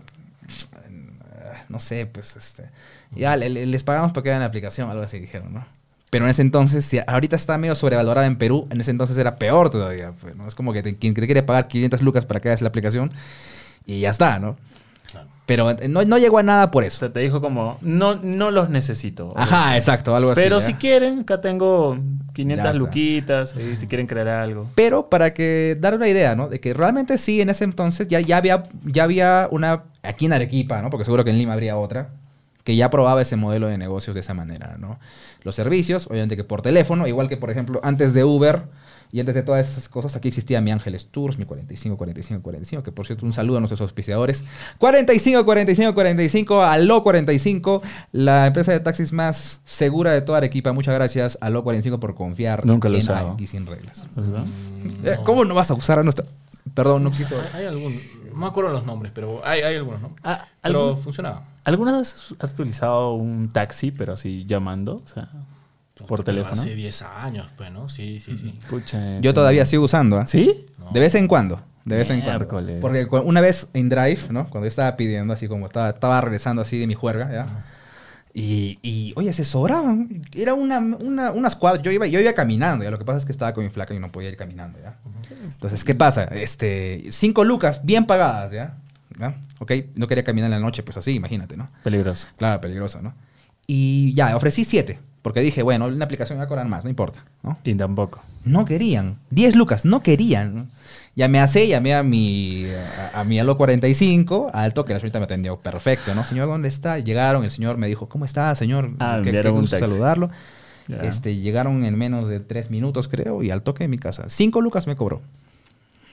S3: No sé, pues, este. Ya, le- le- les pagamos para que hagan la aplicación, algo así dijeron, ¿no? Pero en ese entonces, si ahorita está medio sobrevalorada en Perú, en ese entonces era peor todavía. pues, ¿no? Es como que te, quien te quiere pagar 500 lucas para que hagas la aplicación y ya está, ¿no? Pero no, no llegó a nada por
S1: O
S3: eso.
S1: sea, te dijo como, no, no los necesito.
S3: Ajá, exacto, algo así.
S1: Pero si quieren, acá tengo
S3: Ya
S1: 500
S3: está.
S1: luquitas, y si quieren crear algo.
S3: Pero para que dar una idea, ¿no? De que realmente sí, en ese entonces ya, ya, había, ya había una, aquí en Arequipa, ¿no? Porque seguro que en Lima habría otra, que ya probaba ese modelo de negocios de esa manera, ¿no? Los servicios, obviamente que por teléfono, igual que por ejemplo antes de Uber y antes de todas esas cosas, aquí existía mi Ángeles Tours, mi 45, 45, 45, que por cierto un saludo a nuestros auspiciadores. 45, 45, 45, Aló 45, la empresa de taxis más segura de toda Arequipa. Muchas gracias, Aló 45, por confiar
S1: Nunca lo
S3: en
S1: usado.
S3: aquí sin reglas.
S2: Mm,
S3: Eh,
S2: no.
S3: ¿Cómo no vas a usar a nuestra... Perdón, no quiso...
S2: Hay, hay algún. No me acuerdo los nombres, pero hay, hay algunos, ¿no?
S1: Ah,
S2: pero
S1: ¿algún-
S2: funcionaba.
S1: ¿Alguna vez has utilizado un taxi, pero así llamando? O sea, por teléfono.
S2: Hace 10 años, pues, ¿no? Sí, sí, sí.
S1: Pucha,
S3: Yo todavía sigo usando, ¿ah?
S1: ¿Sí?
S2: No.
S3: De vez en cuando. De vez en cuando.
S1: Miércoles.
S3: Porque cu- una vez en Drive, ¿no? Cuando yo estaba pidiendo, así como estaba, estaba regresando así de mi juerga, ¿ya? Y, y, oye, se sobraban. Era una, una- unas cuadras. Yo iba, yo iba caminando, ¿ya? Lo que pasa es que estaba con mi flaca y no podía ir caminando, ¿ya? Entonces, ¿qué pasa? Este, cinco lucas bien pagadas, ¿ya? ¿Ya? Ok, no quería caminar en la noche, pues así, imagínate, ¿no?
S1: Peligroso.
S3: Claro, peligroso, ¿no? Y ya, ofrecí siete. Porque dije, bueno, una aplicación me va a cobrar más, no importa, ¿no?
S1: Y tampoco.
S3: No querían. 10 lucas, no querían. Llamé a C, llamé a mi, a, a mi Alo 45, al toque, la señorita me atendió perfecto, ¿no? Señor, ¿dónde está? Llegaron, el señor me dijo, ¿cómo está, señor?
S1: Ah,
S3: qué, gusto saludarlo. Este, llegaron en menos de tres minutos, creo, y al toque de mi casa. Cinco lucas me cobró.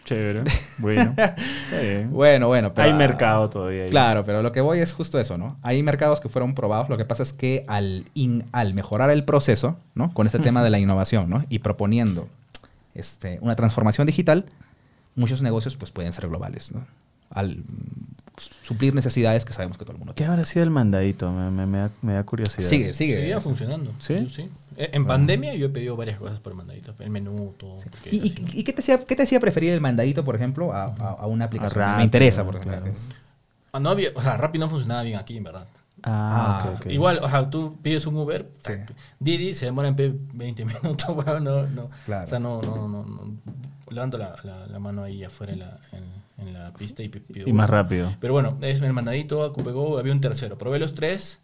S1: Chévere. Bueno. Está bien.
S3: Bueno, bueno, pero...
S1: Hay mercado todavía. ahí.
S3: Claro, pero lo que voy es justo eso, ¿no? Hay mercados que fueron probados. Lo que pasa es que al, in- al mejorar el proceso, ¿no? Con este tema de la innovación, ¿no? Y proponiendo este, una transformación digital, muchos negocios pues pueden ser globales, ¿no? Al suplir necesidades que sabemos que todo el mundo
S1: ¿Qué
S3: tiene.
S1: habrá sido el mandadito? Me, me- me da, me da curiosidad.
S3: Sigue, sigue.
S2: Seguía funcionando.
S1: ¿Sí?
S2: Sí. Eh, En pandemia yo he pedido varias cosas por mandadito. El menú, todo.
S3: ¿Y, qué, te hacía, qué te hacía preferir el mandadito, por ejemplo, a, a- a una aplicación?
S1: Rappi,
S3: Me interesa, por ejemplo.
S1: claro.
S2: Ah, no había, o sea, Rappi no funcionaba bien aquí, en verdad.
S1: Ah,
S3: Ah.
S2: Igual, o sea, tú pides un Uber,
S3: Sí.
S2: Didi se demora en pe- 20 minutos, weón, no, no.
S3: Claro.
S2: O sea, no, no, no, no. Levanto la, la, la mano ahí afuera en la, en, en la pista y pido
S1: Y más rápido.
S2: Pero bueno, es el mandadito, a Cupego, había un tercero. Probé los tres.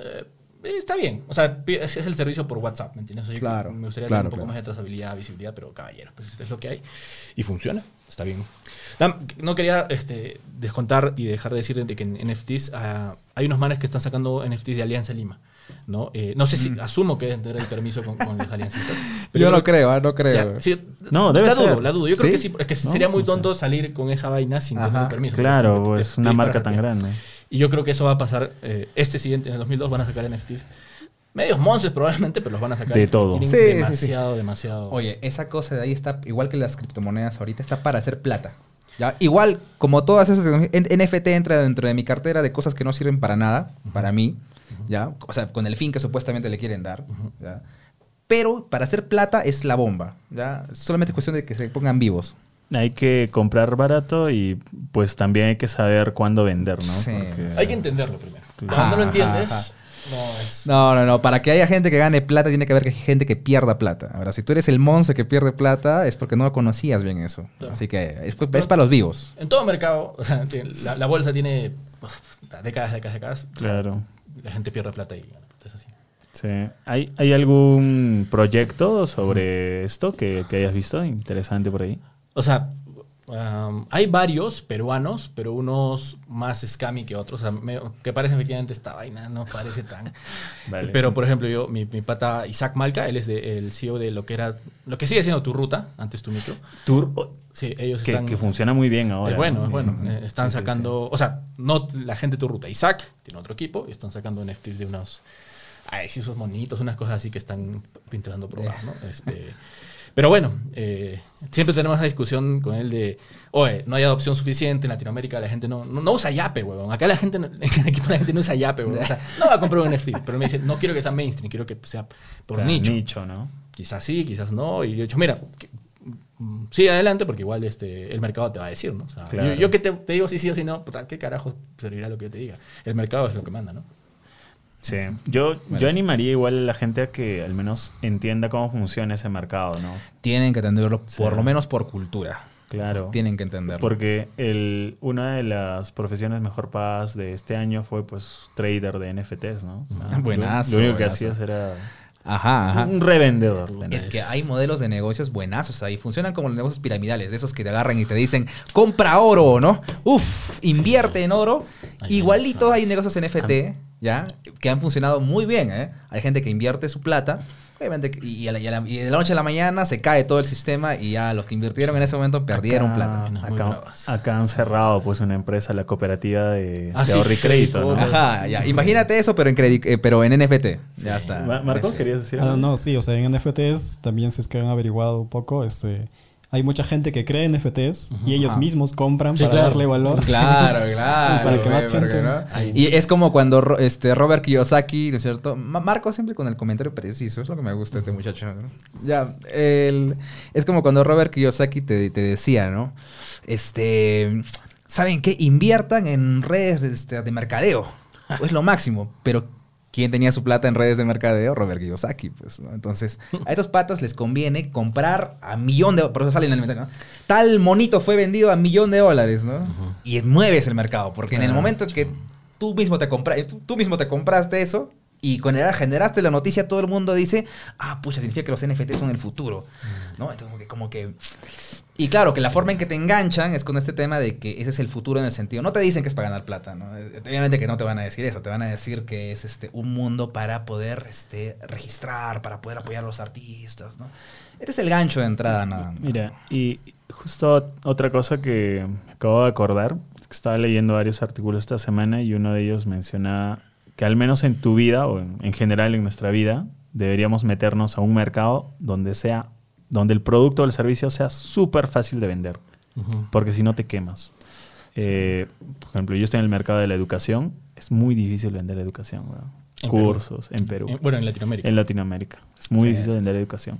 S2: eh, está bien. O sea, es, el servicio por WhatsApp, ¿me entiendes? O sea, yo
S3: Claro,
S2: Me gustaría
S3: claro,
S2: tener un poco
S3: claro.
S2: más de trazabilidad, visibilidad, pero caballero, pues es lo que hay. Y funciona. Está bien. No quería este, descontar y dejar de decir de que en NFTs ah, hay unos manes que están sacando NFTs de Alianza Lima. ¿No? Eh, no sé si, asumo que deben tener el permiso con, con los aliancistas. pero
S3: Mm. Yo no
S2: creo-
S3: creo, ah, no creo.
S2: o sea, sí,
S1: No, debe
S2: la
S1: ser.
S2: dudo, la dudo. Yo creo que sí, es que
S1: No,
S2: sería muy
S1: no sé.
S2: tonto salir con esa vaina sin tener el permiso.
S1: Claro, pues
S2: te-
S1: una marca tan grande.
S2: Y yo creo que eso va a pasar eh, este siguiente, en el 2002 van a sacar NFTs. Medios monces probablemente, pero los van a sacar.
S1: De todo.
S3: Sí, sí.
S2: demasiado, demasiado.
S3: Oye, esa cosa de ahí está, igual que las criptomonedas ahorita, está para hacer plata. ¿ya? Igual, como todas esas NFT entra dentro de mi cartera de cosas que no sirven para nada, para mí, ¿ya? O sea, con el fin que supuestamente le quieren dar, ¿ya? Pero para hacer plata es la bomba, ¿ya? Es solamente cuestión de que se pongan vivos.
S1: Hay que comprar barato y pues también hay que saber cuándo vender, ¿no?
S3: Sí.
S1: Porque-
S2: Hay que entenderlo primero.
S1: Claro.
S2: Cuando no lo entiendes,
S3: ajá.
S2: no es.
S3: No, no, no. Para que haya gente que gane plata, tiene que haber gente que pierda plata. Ahora, si tú eres el monce que pierde plata, es porque no conocías bien eso.
S2: Claro.
S3: Así que es, es para los vivos.
S2: En todo mercado, o sea, tiene- la, la bolsa tiene décadas, décadas, décadas.
S1: Claro.
S2: La gente pierde plata y gana plata, es así.
S1: Sí. ¿Hay, ¿Hay algún proyecto sobre esto que, que hayas visto interesante por ahí?
S2: O sea, Um, hay varios peruanos, pero unos más scammy que otros. O sea, me- que parece efectivamente esta vaina, no parece tan.
S1: Vale.
S2: Pero, por ejemplo, yo, mi, mi pata Isaac Malca, él es de- el CEO de lo que era. Lo que sigue siendo tu ruta, antes tu micro.
S1: Tour,
S2: Sí, ellos
S1: que,
S2: están.
S1: que funciona muy bien ahora.
S2: Es bueno,
S1: ¿no?
S2: es bueno. Eh, están
S1: Sí, sí,
S2: sacando, o sea, no la gente de tu ruta. Isaac tiene otro equipo y están sacando NFTs de unos, ay, sí, esos monitos, unas cosas así que están intentando probar, ¿no? Este, pero bueno, eh, siempre tenemos esa discusión con él de, oye, no hay adopción suficiente en Latinoamérica, la gente no, no, no usa Yape, huevón. Acá la gente, en el equipo la gente no usa Yape, huevón. O sea, no va a comprar un NFT, pero me dice, no quiero que sea mainstream, quiero que sea por
S1: O sea,
S2: nicho
S1: nicho, ¿no?
S2: quizás sí, quizás no. Y yo he dicho, mira, sigue adelante porque igual este, el mercado te va a decir, ¿no? O sea,
S1: Claro.
S2: yo, yo que te, te digo sí, sí o sí, no, puta, ¿qué carajo servirá lo que yo te diga? El mercado es lo que manda, ¿no?
S1: Sí. Yo, yo animaría igual a la gente a que al menos entienda cómo funciona ese mercado, ¿no?
S3: Tienen que entenderlo,
S1: Sí.
S3: por lo menos por cultura.
S1: Claro.
S3: Tienen que entenderlo.
S1: Porque el, una de las profesiones mejor pagadas de este año fue pues trader de NFTs, ¿no? O sea,
S3: Ah, buenazo,
S1: Lo, lo único que hacías era
S3: Ajá, ajá.
S1: un revendedor. de
S3: Es que hay modelos de negocios buenazos ahí. Funcionan como los negocios piramidales, de esos que te agarran y te dicen, compra oro, ¿no? Uf, invierte en oro. Igualito hay negocios NFT, ¿ya? Que han funcionado muy bien, ¿eh? Hay gente que invierte su plata. Obviamente, y, a la- y a la- y de la noche a la mañana se cae todo el sistema y ya los que invirtieron en ese momento perdieron
S1: Acá-
S3: plata.
S1: Acá, acá han cerrado pues una empresa, la cooperativa de,
S2: Ah,
S1: de
S2: sí,
S1: ahorro y crédito, ¿no?
S3: Ajá, ya. Imagínate eso, pero en, credi- eh, pero en NFT. Ya está.
S1: Ma- Marco, ¿querías decir
S4: Ah,
S1: algo?
S4: no, sí, o sea, en NFTs también si es que han averiguado un poco, este, hay mucha gente que cree en NFTs y ellos
S3: Ajá.
S4: mismos compran
S2: Sí,
S4: para
S2: claro.
S4: darle valor.
S3: Claro, claro.
S4: Para que más
S3: güey, porque,
S4: gente-
S3: ¿no?
S2: Ahí.
S3: Y es como cuando este, Robert Kiyosaki, ¿no es cierto? Ma- Marco siempre con el comentario preciso, es lo que me gusta este muchacho. ¿no? Ya, el- es como cuando Robert Kiyosaki te, te decía, ¿no? Este, ¿saben qué? Inviertan en redes este, de mercadeo. Es lo máximo, pero ¿quién tenía su plata en redes de mercadeo? Robert Kiyosaki, pues, ¿no? Entonces, a estos patas les conviene comprar a millón de... Por eso sale en el mercado, ¿no? Tal monito fue vendido a millón de dólares, ¿no? Y mueves el mercado, porque en el momento que tú mismo te compra, tú, tú mismo te compraste eso y con el generaste la noticia, todo el mundo dice, ah, pucha, significa que los NFT son el futuro, ¿no? Entonces, como que, como que... Y claro, que la forma en que te enganchan es con este tema de que ese es el futuro en el sentido. No te dicen que es para ganar plata, ¿no? Eh, Obviamente que no te van a decir eso, te van a decir que es este un mundo para poder este, registrar, para poder apoyar a los artistas, ¿no? Este es el gancho de entrada, nada más.
S1: Mira, y justo otra cosa que acabo de acordar, estaba leyendo varios artículos esta semana y uno de ellos mencionaba que al menos en tu vida o en general en nuestra vida deberíamos meternos a un mercado donde sea donde el producto o el servicio sea súper fácil de vender, porque si no te quemas. Eh, por ejemplo, yo estoy en el mercado de la educación, es muy difícil vender educación.
S2: En Perú.
S1: cursos en Perú.
S2: Eh, bueno, en Latinoamérica.
S1: En Latinoamérica. Es muy
S3: Sí,
S1: difícil
S3: sí,
S1: vender educación.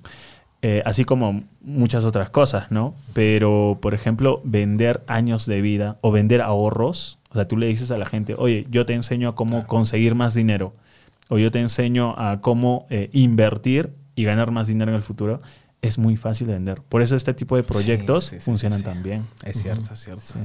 S1: Eh, así como muchas otras cosas, ¿no? Pero, por ejemplo, vender años de vida o vender ahorros. O sea, tú le dices a la gente, oye, yo te enseño a cómo conseguir más dinero. O yo te enseño a cómo eh, invertir y ganar más dinero en el futuro. Es muy fácil de vender. Por eso este tipo de proyectos
S3: sí, sí,
S1: funcionan
S3: sí, sí.
S1: tan bien.
S3: Es cierto, es cierto.
S1: Sí.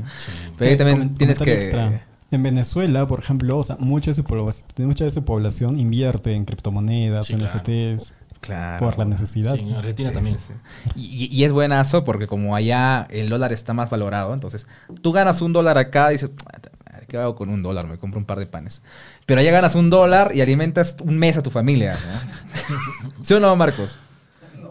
S3: Pero ahí
S4: Eh,
S3: también tienes que...
S4: extra. En Venezuela, por ejemplo, o sea, mucha de su población, mucha de su población invierte en criptomonedas,
S2: Sí, claro.
S4: NFTs,
S3: Claro.
S4: por la necesidad.
S2: Sí, en Argentina
S3: Sí,
S2: también.
S3: sí, sí. Y, es buenazo porque como allá el dólar está más valorado, entonces tú ganas un dólar acá y dices, "Ah, ¿qué hago con un dólar? Me compro un par de panes. Pero allá ganas un dólar y alimentas un mes a tu familia. ¿no? ¿Sí o no, Marcos?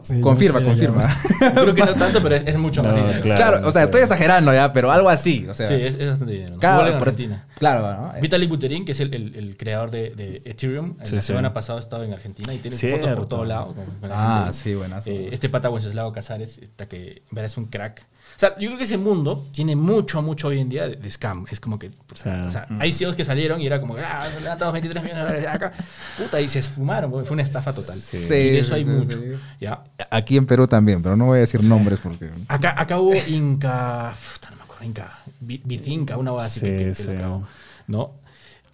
S4: Sí,
S3: confirma,
S4: allá.
S3: confirma.
S2: Creo que no tanto, pero es, es mucho más
S1: No,
S2: dinero.
S1: claro.
S3: Claro, o sea, estoy exagerando ya, pero algo así. O sea,
S2: Sí, es, es bastante dinero. ¿no?
S3: claro,
S2: en
S3: por-
S2: Argentina.
S3: Claro, ¿no?
S2: Vitalik Buterin, que es el, el- el creador de, de Ethereum,
S1: Sí,
S2: la
S1: sí.
S2: semana pasada estaba en Argentina y tiene fotos por todos lados. con- con la
S3: Ah,
S2: gente.
S3: sí, buenazo.
S2: Eh, este pata Wenceslao Casares, está que en verdad es un crack. O sea, yo creo que ese mundo tiene mucho, mucho hoy en día de, de scam. Es como que, o sea, o sea, hay CEOs que salieron y era como, ah, levantamos 23 millones de dólares acá. Puta, y se esfumaron, porque fue una estafa total.
S1: Sí.
S2: y de eso hay
S3: sí,
S2: mucho.
S3: sí.
S2: ¿ya?
S3: Aquí en Perú también, pero no voy a decir nombres porque...
S2: Acá, acá hubo Inca, puta, no me acuerdo, Inca, Bi- Bithinca, una
S1: Sí,
S2: que, que- que lo acabó, ¿no?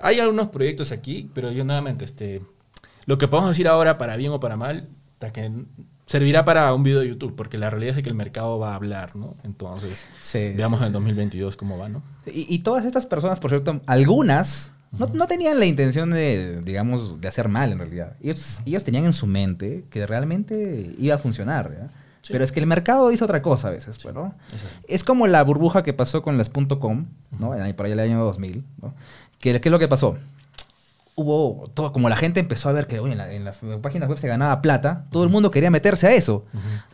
S2: Hay algunos proyectos aquí, pero yo nuevamente, este, lo que podemos decir ahora, para bien o para mal, ta que servirá para un video de YouTube, porque la realidad es que el mercado va a hablar, ¿no? Entonces,
S3: Sí,
S2: veamos
S3: sí,
S2: en
S3: sí,
S2: 2022 cómo va, ¿no?
S3: Y, y todas estas personas, por cierto, algunas no, no tenían la intención de, digamos, de hacer mal en realidad. Ellos, ellos tenían en su mente que realmente iba a funcionar.
S2: Sí.
S3: Pero es que el mercado dice otra cosa a veces, pues, ¿no?
S2: Es
S3: como la burbuja que pasó con las .com, ¿no? Por ahí el año 2000, ¿no? ¿Qué, qué es lo que pasó? Hubo todo, como la gente empezó a ver que oye, en, la- en las páginas web se ganaba plata, todo el mundo quería meterse a eso,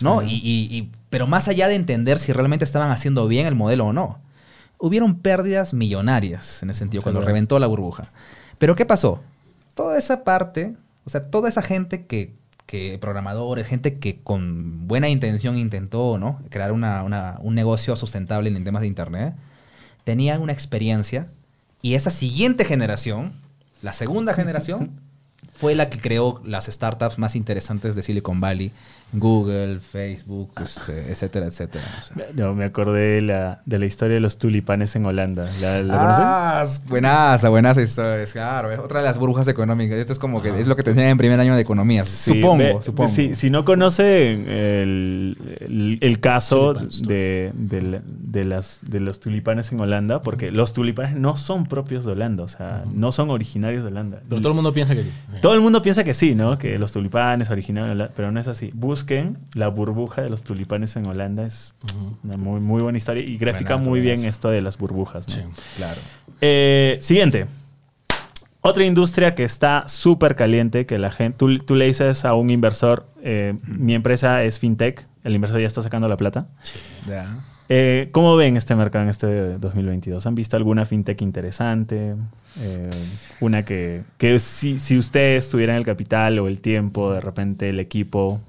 S3: ¿no? Y, y- y- pero más allá de entender si realmente estaban haciendo bien el modelo o no, hubieron pérdidas millonarias en ese sentido cuando reventó la burbuja. Pero ¿qué pasó? Toda esa parte, o sea, toda esa gente que, que programadores, gente que con buena intención intentó, ¿no? Crear una- una- un negocio sustentable en temas de internet, tenían una experiencia y esa siguiente generación, la segunda generación, fue la que creó las startups más interesantes de Silicon Valley, Google, Facebook, este, etcétera, etcétera. o sea.
S1: No, me acordé de la, de la historia de los tulipanes en Holanda. ¿La, la conocen?
S3: Ah, es buenaza, buenaza historia. Claro, es otra de las burbujas económicas. Esto es como que es lo que te enseñan en primer año de economía.
S1: Sí,
S3: supongo,
S1: ve-
S3: supongo.
S1: Si, si no conocen el, el- el caso de, de de las, de los tulipanes en Holanda, porque los tulipanes no son propios de Holanda, o sea, no son originarios de Holanda.
S2: Pero todo el mundo piensa que sí.
S1: Todo el mundo piensa que sí, ¿no? Que los tulipanes Holanda, pero no es así. Busquen la burbuja de los tulipanes en Holanda, es una muy, muy buena historia y grafica
S3: Buenazo,
S1: muy bien esto de las burbujas, ¿no?
S2: Sí.
S3: Claro.
S1: Eh, siguiente. Otra industria que está súper caliente, que la gente, tú, tú le dices a un inversor, eh, mi empresa es fintech, el inversor ya está sacando la plata.
S3: Ya.
S1: Eh, ¿Cómo ven este mercado en este 2022? ¿Han visto alguna fintech interesante? Eh, una que, que si, si ustedes tuvieran el capital o el tiempo, de repente el equipo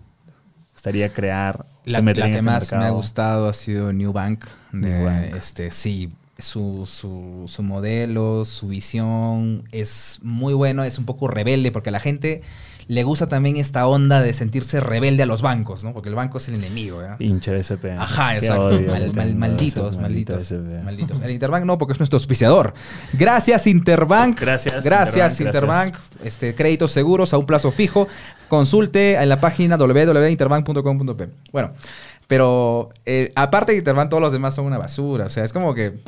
S1: gustaría crear,
S3: La, la que
S1: este
S3: más me ha gustado ha sido New Bank. de-
S1: New Bank.
S3: Este, sí, su, su, su modelo, su visión es muy bueno, es un poco rebelde porque la gente le gusta también esta onda de sentirse rebelde a los bancos, ¿no? Porque el banco es el enemigo, ¿ya?
S1: Pinche BCP.
S3: Ajá,
S1: Qué
S3: exacto.
S1: odio
S3: Mal- mal- malditos, malditos, malditos. El Interbank no, porque es nuestro auspiciador. Gracias, Interbank.
S1: Gracias,
S3: Gracias,
S1: Interbank,
S3: Interbank. Este, créditos seguros a un plazo fijo. Consulte en la página www.interbank.com.p. Bueno, pero eh, aparte de Interbank, todos los demás son una basura. O sea, es como que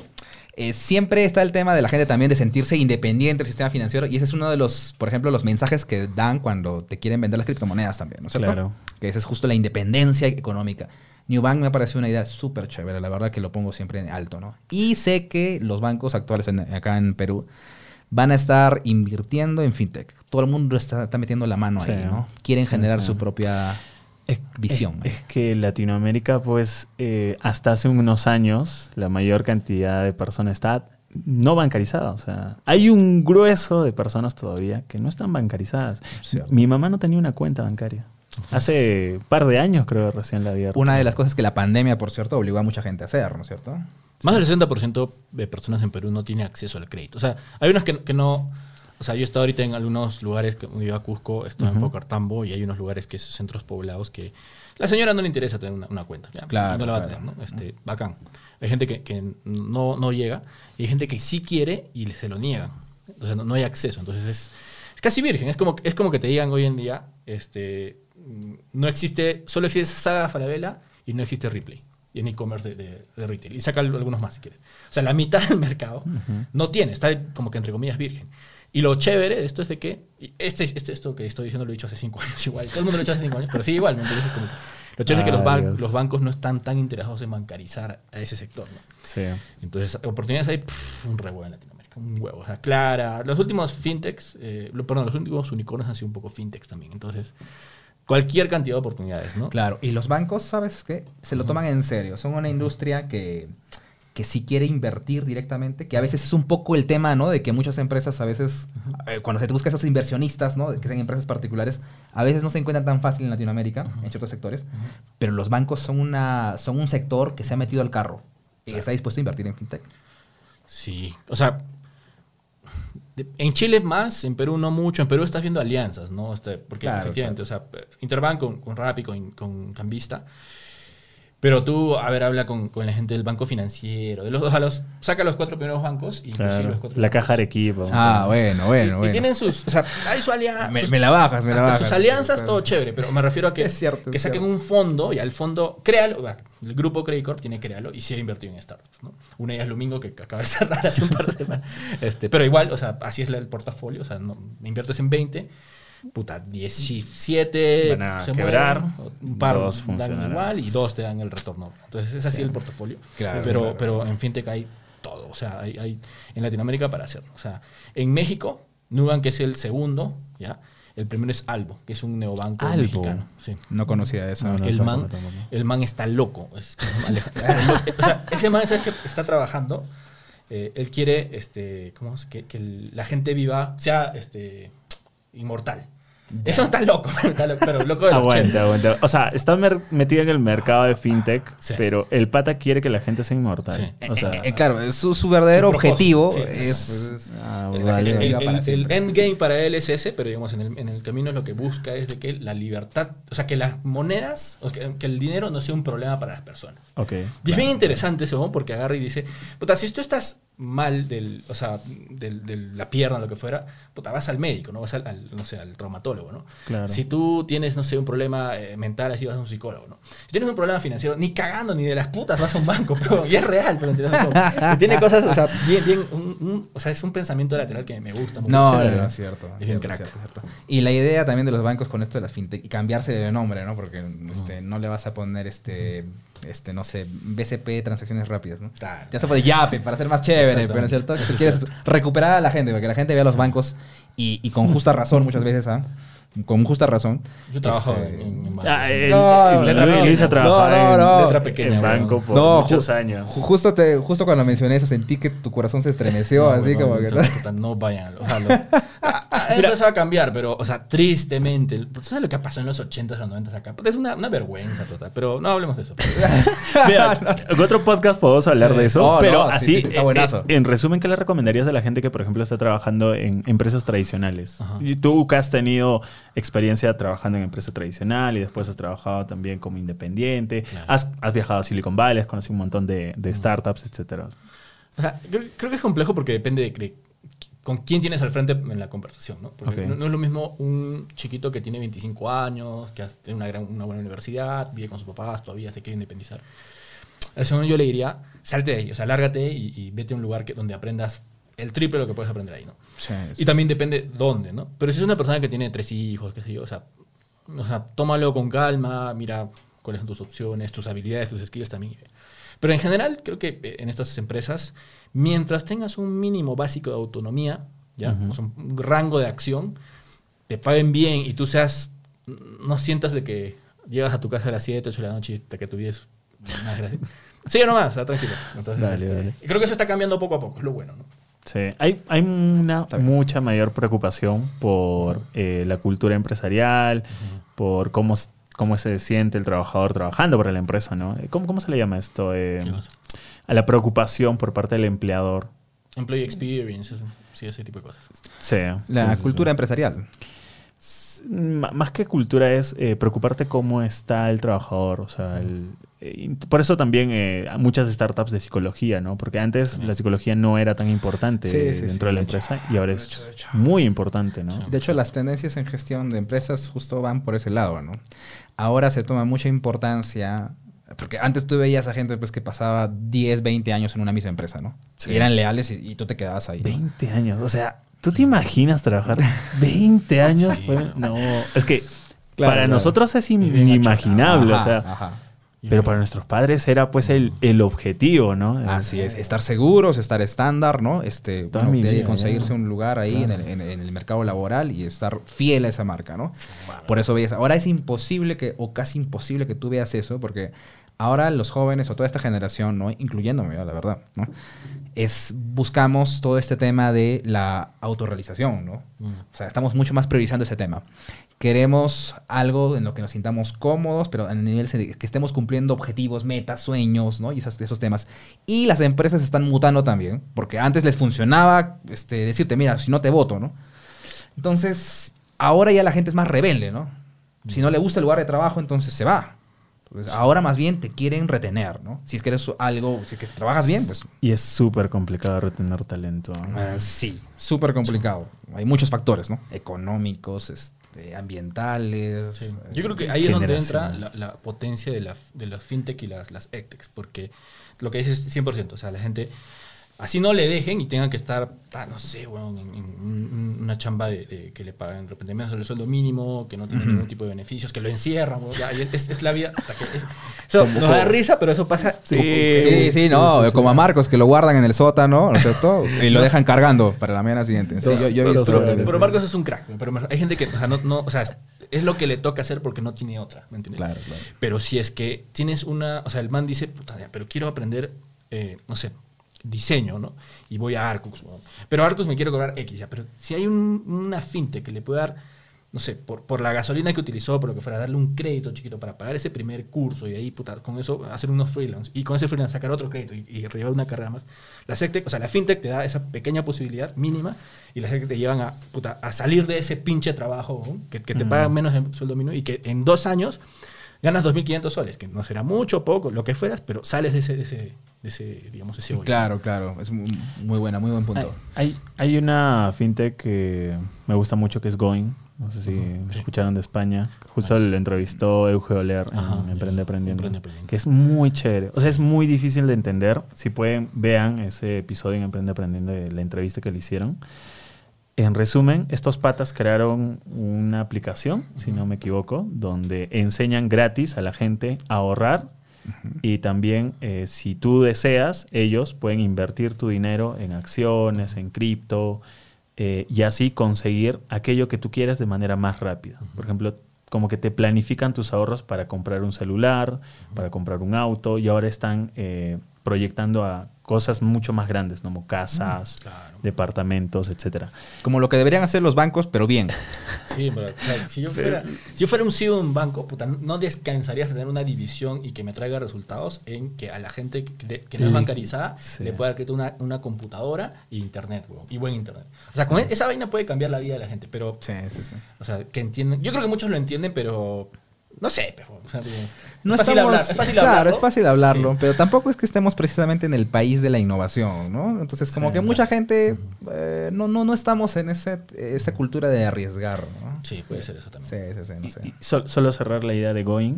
S3: eh, siempre está el tema de la gente también de sentirse independiente del sistema financiero. Y ese es uno de los, por ejemplo, los mensajes que dan cuando te quieren vender las criptomonedas también, ¿no es cierto?
S1: Claro.
S3: Que esa es justo la independencia económica. New Bank me parece una idea súper chévere, la verdad que lo pongo siempre en alto, ¿no? Y sé que los bancos actuales en- acá en Perú van a estar invirtiendo en fintech. Todo el mundo está, está metiendo la mano
S1: Sí.
S3: ahí, ¿no? Quieren
S1: Sí,
S3: generar
S1: sí.
S3: su propia
S1: Es-
S3: visión.
S1: Es, es que Latinoamérica, pues, eh, hasta hace unos años, la mayor cantidad de personas está no bancarizada. O sea, hay un grueso de personas todavía que no están bancarizadas.
S3: Cierto.
S1: Mi mamá no tenía una cuenta bancaria. Hace un par de años, creo, recién la abierta.
S3: Una de las cosas que la pandemia, por cierto, obligó a mucha gente a hacer, ¿no es cierto?
S2: Más del 60% de personas en Perú no tiene acceso al crédito. O sea, hay unas que, que no... O sea, yo he estado ahorita en algunos lugares, que yo a Cusco, estoy en
S1: Ujú.
S2: Pocartambo y hay unos lugares que son centros poblados que la señora no le interesa tener una, una cuenta. ¿ya?
S3: Claro,
S2: no la va a
S3: claro.
S2: tener, ¿no? Este, bacán. Hay gente que, que no, no llega y hay gente que sí quiere y se lo niegan. Entonces no, no hay acceso. Entonces es, es casi virgen. Es como, es como que te digan hoy en día, este, mm, no existe, solo existe Saga Falabella y no existe Ripley. Y en e-commerce de, de- de retail. Y saca algunos más si quieres. O sea, la mitad del mercado no tiene, está como que entre comillas virgen. Y lo chévere de esto es de que, este, este, esto que estoy diciendo lo he dicho hace cinco años igual, todo el mundo lo ha dicho hace cinco años, pero sí igual, ¿me entiendes? Como que- lo chévere es que los, ban-
S1: Dios.
S2: los bancos no están tan interesados en bancarizar a ese sector, ¿no?
S1: Sí.
S2: Entonces, oportunidades hay pff, un re huevo en Latinoamérica, un huevo. O sea, Clara, los últimos fintechs, eh, lo- perdón, los últimos unicornios han sido un poco fintechs también. Entonces, cualquier cantidad de oportunidades, ¿no?
S3: Claro, y los bancos, ¿sabes qué? Se lo toman en serio. Son una industria que, que sí quiere invertir directamente, que a veces es un poco el tema, ¿no? De que muchas empresas a veces, eh, cuando se te busca esos inversionistas, ¿no? De que sean empresas particulares, a veces no se encuentran tan fácil en Latinoamérica, en ciertos sectores, pero los bancos son, una, son un sector que se ha metido al carro y está dispuesto a invertir en fintech.
S2: Sí, o sea, en Chile más, en Perú no mucho. En Perú estás viendo alianzas, ¿no? Este, porque
S3: Claro,
S2: efectivamente, o sea, Interbank con, con Rappi, con, con Cambista. Pero tú, a ver, habla con, con la gente del banco financiero. De los, o sea, los, saca los cuatro primeros bancos y inclusive
S1: Claro.
S2: los cuatro
S1: La caja Arequipa.
S3: Ah, bueno,
S2: Y-
S3: bueno,
S2: y,
S3: bueno.
S2: tienen sus, o sea, hay su alianza.
S3: Me- me la bajas, me la
S2: hasta
S3: bajas.
S2: sus alianzas, todo chévere, pero me refiero a que,
S3: Es cierto,
S2: que
S3: es
S2: saquen
S3: cierto.
S2: un fondo y al fondo, créalo, el grupo Credit Corp tiene créalo y sí ha invertido en startups, ¿no? Una de ellas Lumingo que acaba de cerrar hace un par de semanas. Este, pero igual, o sea, así es la- el portafolio, o sea, no, inviertes en 20 puta, 17
S1: Van a
S2: se
S1: quebrar,
S2: mueren, un par
S1: dos
S2: dan igual y dos te dan el retorno. Entonces es así el portafolio.
S3: Claro,
S2: pero,
S3: claro.
S2: pero en fintech hay todo, o sea, hay, hay en Latinoamérica para hacerlo. O sea, en México, Nubank que es el segundo, ¿ya? El primero es Albo, que es un neobanco
S1: Albo.
S2: mexicano. Sí.
S3: No conocía eso.
S1: No, no.
S2: el, man, el man está loco. Es o sea, ese man, ¿sabes que Está trabajando. eh, él quiere este, ¿cómo es? Que, la gente viva, sea este, inmortal. Eso está loco, pero, está loco, pero loco de los
S1: Aguanta, aguanta. O sea, está metido en el mercado de fintech,
S2: Sí.
S1: pero el pata quiere que la gente sea inmortal.
S2: Sí.
S1: O sea,
S3: Eh, claro, su, su verdadero
S2: Su
S3: objetivo
S2: sí.
S3: es, pues,
S1: ah,
S2: El,
S1: vale.
S2: el-
S3: Viva
S2: el-
S3: para
S2: el
S3: siempre.
S2: endgame para él es ese, pero digamos, en el, en el camino lo que busca es de que la libertad, o sea, que las monedas, o que, que el dinero no sea un problema para las personas.
S1: Ok.
S2: Y es bien interesante eso, porque agarra y dice, puta, si tú estás mal del, o sea, del- de la pierna, lo que fuera, puta, vas al médico, ¿no? Vas al, al, no sé, al traumatólogo, ¿no?
S1: Claro.
S2: Si tú tienes, no sé, un problema eh, mental, así vas a un psicólogo, ¿no? Si tienes un problema financiero, ni cagando ni de las putas vas a un banco, pero y es real, pero y tiene cosas, o sea, bien, bien, un- un- o sea, es un pensamiento lateral que me gusta mucho.
S3: No, no, no, es cierto.
S2: Es
S3: es
S2: bien
S3: cierto,
S2: crack.
S3: cierto, cierto. Y la idea también de los bancos con esto de las fintech y cambiarse de nombre, ¿no? Porque este, no le vas a poner este, este, no sé, BCP transacciones rápidas, ¿no?
S2: Claro.
S3: Ya se puede Yape para ser más chévere, pero ¿no es cierto? Que tú quieres recuperar a la gente, porque la gente ve a los bancos y, y con justa razón muchas veces, ¿ah? Con justa razón.
S2: Yo trabajo
S3: Este,
S2: en, en- en banco.
S1: Ah, el-
S3: No,
S1: el-
S2: letra
S1: Luis-
S2: pequeña.
S1: Luis ha trabajado
S3: No, no,
S1: en.
S2: Letra pequeña,
S1: en banco por
S3: No,
S1: muchos
S3: ju-
S1: años.
S3: ju- Justo, te, justo cuando mencioné eso sentí que tu corazón se estremeció,
S2: No,
S3: así
S2: huevón,
S3: como que...
S2: o puta, no vayan. O lo- Ah, ah, empezó a cambiar, pero, o sea, tristemente. ¿tú ¿Sabes lo que pasó en los 80s, los 90s acá? Es una, una vergüenza total, pero no hablemos de eso.
S1: Mira, en otro podcast podemos hablar
S2: Sí.
S1: de eso,
S3: Oh,
S1: pero así,
S3: sí, sí, está
S1: eh,
S3: buenazo.
S1: eh, en resumen, ¿qué le recomendarías a la gente que, por ejemplo, está trabajando en empresas tradicionales?
S2: Ajá.
S1: Y tú que has tenido experiencia trabajando en empresa tradicional y después has trabajado también como independiente,
S2: Claro.
S1: has, has viajado a Silicon Valley, has conocido un montón de, de startups, etcétera.
S2: O sea, creo, creo que es complejo porque depende de, de con quién tienes al frente en la conversación, ¿no? Porque
S1: Ok.
S2: no, no es lo mismo un chiquito que tiene 25 años, que tiene una, gran, una buena universidad, vive con sus papás, todavía se quiere independizar. A eso yo le diría, salte de ahí, o sea, lárgate y, y vete a un lugar que, donde aprendas el triple de lo que puedes aprender ahí, ¿no?
S3: Sí, sí,
S2: Y también depende dónde, ¿no? Pero si es una persona que tiene tres hijos, qué sé yo, o sea, o sea, tómalo con calma, mira cuáles son tus opciones, tus habilidades, tus skills también. Pero en general, creo que eh, en estas empresas, mientras tengas un mínimo básico de autonomía, ¿ya?
S1: Ujú.
S2: O sea, un rango de acción, te paguen bien y tú seas, no sientas de que llegas a tu casa a las 7, 8 de la noche y hasta que tu vida es una desgracia. Sigue nomás, ah, tranquilo. Entonces,
S1: Dale,
S2: este,
S1: dale.
S2: y creo que eso está cambiando poco a poco, es lo bueno, ¿no?
S1: Sí, hay, hay una mucha mayor preocupación por eh, la cultura empresarial, por cómo, cómo se siente el trabajador trabajando para la empresa, ¿no? Eh, ¿Cómo, cómo se le llama esto? Eh, a la preocupación por parte del empleador.
S2: Employee experience, sí, ese tipo de cosas.
S1: Sí.
S3: La
S1: sí, sí,
S3: cultura empresarial.
S1: Más que cultura es eh, preocuparte cómo está el trabajador. O sea, el- eh, por eso también eh, hay muchas startups de psicología, ¿no? Porque antes la psicología no era tan importante
S3: Sí, sí,
S1: dentro
S3: sí,
S1: de la
S3: de hecho.
S1: empresa y ahora es
S3: hecho.
S1: muy importante, ¿no?
S3: De hecho, las tendencias en gestión de empresas justo van por ese lado, ¿no? Ahora se toma mucha importancia, porque antes tú veías a gente pues, que pasaba 10, 20 años en una misma empresa, ¿no?
S1: Sí.
S3: Y eran leales y, y tú te quedabas ahí. ¿no?
S1: 20 años, o sea, ¿tú te imaginas trabajar 20 años?
S2: Sí.
S1: No, es que
S3: Claro,
S1: para
S3: claro.
S1: nosotros es inimaginable,
S3: Ajá,
S1: o sea,
S3: ajá.
S1: pero para nuestros padres era pues el, el objetivo, ¿no?
S3: Así es, estar seguros, estar estar, ¿no? Este, bueno,
S1: vida,
S3: conseguirse un lugar ahí en, el, en- en el mercado laboral y estar fiel a esa marca, ¿no? Por eso veías, ahora es imposible que, o casi imposible que tú veas eso, porque ahora los jóvenes o toda esta generación, ¿no? Incluyéndome, la verdad, ¿no? Es, buscamos todo este tema de la autorrealización, ¿no?
S2: Mm.
S3: O sea, estamos mucho más priorizando ese tema. Queremos algo en lo que nos sintamos cómodos, pero a nivel que estemos cumpliendo objetivos, metas, sueños, ¿no? Y esos, esos temas. Y las empresas están mutando también, porque antes les funcionaba este, decirte, mira, si no te voto, ¿no? Entonces, ahora ya la gente es más rebelde, ¿no? Si no le gusta el lugar de trabajo, entonces se va. Entonces, ahora más bien te quieren retener, ¿no? Si es que eres algo, si es que trabajas bien, pues
S1: Y es súper complicado retener talento.
S3: eh, sí, súper complicado. Hay muchos factores, ¿no? Económicos, este, ambientales.
S2: Sí.
S3: eh,
S2: Yo creo que ahí es donde entra la, la potencia de, la, de las fintech y las, las edtechs, porque lo que dices es 100%, o sea, la gente Así no le dejen y tengan que estar, ah, no sé, weón, en, en un- una chamba de, de que le pagan de repente menos del sueldo mínimo, que no tiene ningún tipo de beneficios, que lo encierran, ya, y es, es la vida. hasta que es- eso nos da risa, pero eso pasa.
S1: Sí.
S3: Sí, sí, no, como a Marcos que lo guardan en el sótano, ¿no es cierto? Y lo dejan cargando para la mañana siguiente. Sí, yo, yo he visto.
S2: Pero Marcos es un crack, weón, pero hay gente que, o sea, no, no, o sea, es, es lo que le toca hacer porque no tiene otra, ¿me entiendes?
S3: Claro, claro.
S2: Pero si es que tienes una, o sea, el man dice, puta, ya, pero quiero aprender, eh, no sé, diseño, ¿no? Y voy a Arcus, pero Arcus me quiero cobrar X, ya, pero si hay un- una fintech que le puede dar, no sé, por, por la gasolina que utilizó, por lo que fuera, darle un crédito chiquito para pagar ese primer curso y ahí, puta, con eso hacer unos freelance y con ese freelance sacar otro crédito y, y llevar una carrera más. La SecTech, o sea, la fintech te da esa pequeña posibilidad mínima y las SecTech te llevan a, puta, a salir de ese pinche trabajo que, que te pagan menos de sueldo mínimo y que en dos años ganas 2.500 soles, que no será mucho, poco, lo que fueras, pero sales de ese, de ese, de ese digamos, ese hoyo.
S3: Claro, claro. Es muy, muy buena, muy buen punto.
S1: Hay, hay una fintech que me gusta mucho que es Going. No sé si
S2: sí.
S1: escucharon de España. Justo lo entrevistó Euge Oler en
S2: Ajá.
S1: Emprende Aprendiendo. Que es muy chévere. O sea, es muy difícil de entender. Si pueden, vean ese episodio en Emprende Aprendiendo de la entrevista que le hicieron. En resumen, estos patas crearon una aplicación, si no me equivoco, donde enseñan gratis a la gente a ahorrar y también, eh, si tú deseas, ellos pueden invertir tu dinero en acciones, en cripto, eh, y así conseguir aquello que tú quieras de manera más rápida. Por ejemplo, como que te planifican tus ahorros para comprar un celular, para comprar un auto, y ahora están eh, proyectando a cosas mucho más grandes, como casas,
S2: Claro.
S1: departamentos, etcétera.
S3: Como lo que deberían hacer los bancos, pero bien.
S2: Sí, pero o sea, si, yo fuera, si yo fuera un CEO de un banco, puta, no descansaría en tener una división y que me traiga resultados en que a la gente que, no es bancarizada
S1: Sí.
S2: le pueda dar crédito una, una computadora e internet, weón, y buen internet. O sea, con esa vaina puede cambiar la vida de la gente, pero,
S3: Sí, sí, sí.
S2: o sea, que entienden. Yo creo que muchos lo entienden, pero no sé, pero, o sea, digo,
S3: No
S2: es fácil
S3: estamos-
S2: hablar, es fácil
S3: claro,
S2: hablarlo.
S3: es fácil hablarlo,
S2: Sí.
S3: pero tampoco es que estemos precisamente en el país de la innovación, ¿no? Entonces, como
S1: Sí,
S3: que
S1: claro.
S3: mucha gente eh, no, no, no estamos en ese, esa cultura de arriesgar, ¿no?
S2: Sí, puede ser eso también.
S3: Sí, sí, sí, no
S1: Y-
S3: sé.
S1: y sol- solo cerrar la idea de Going.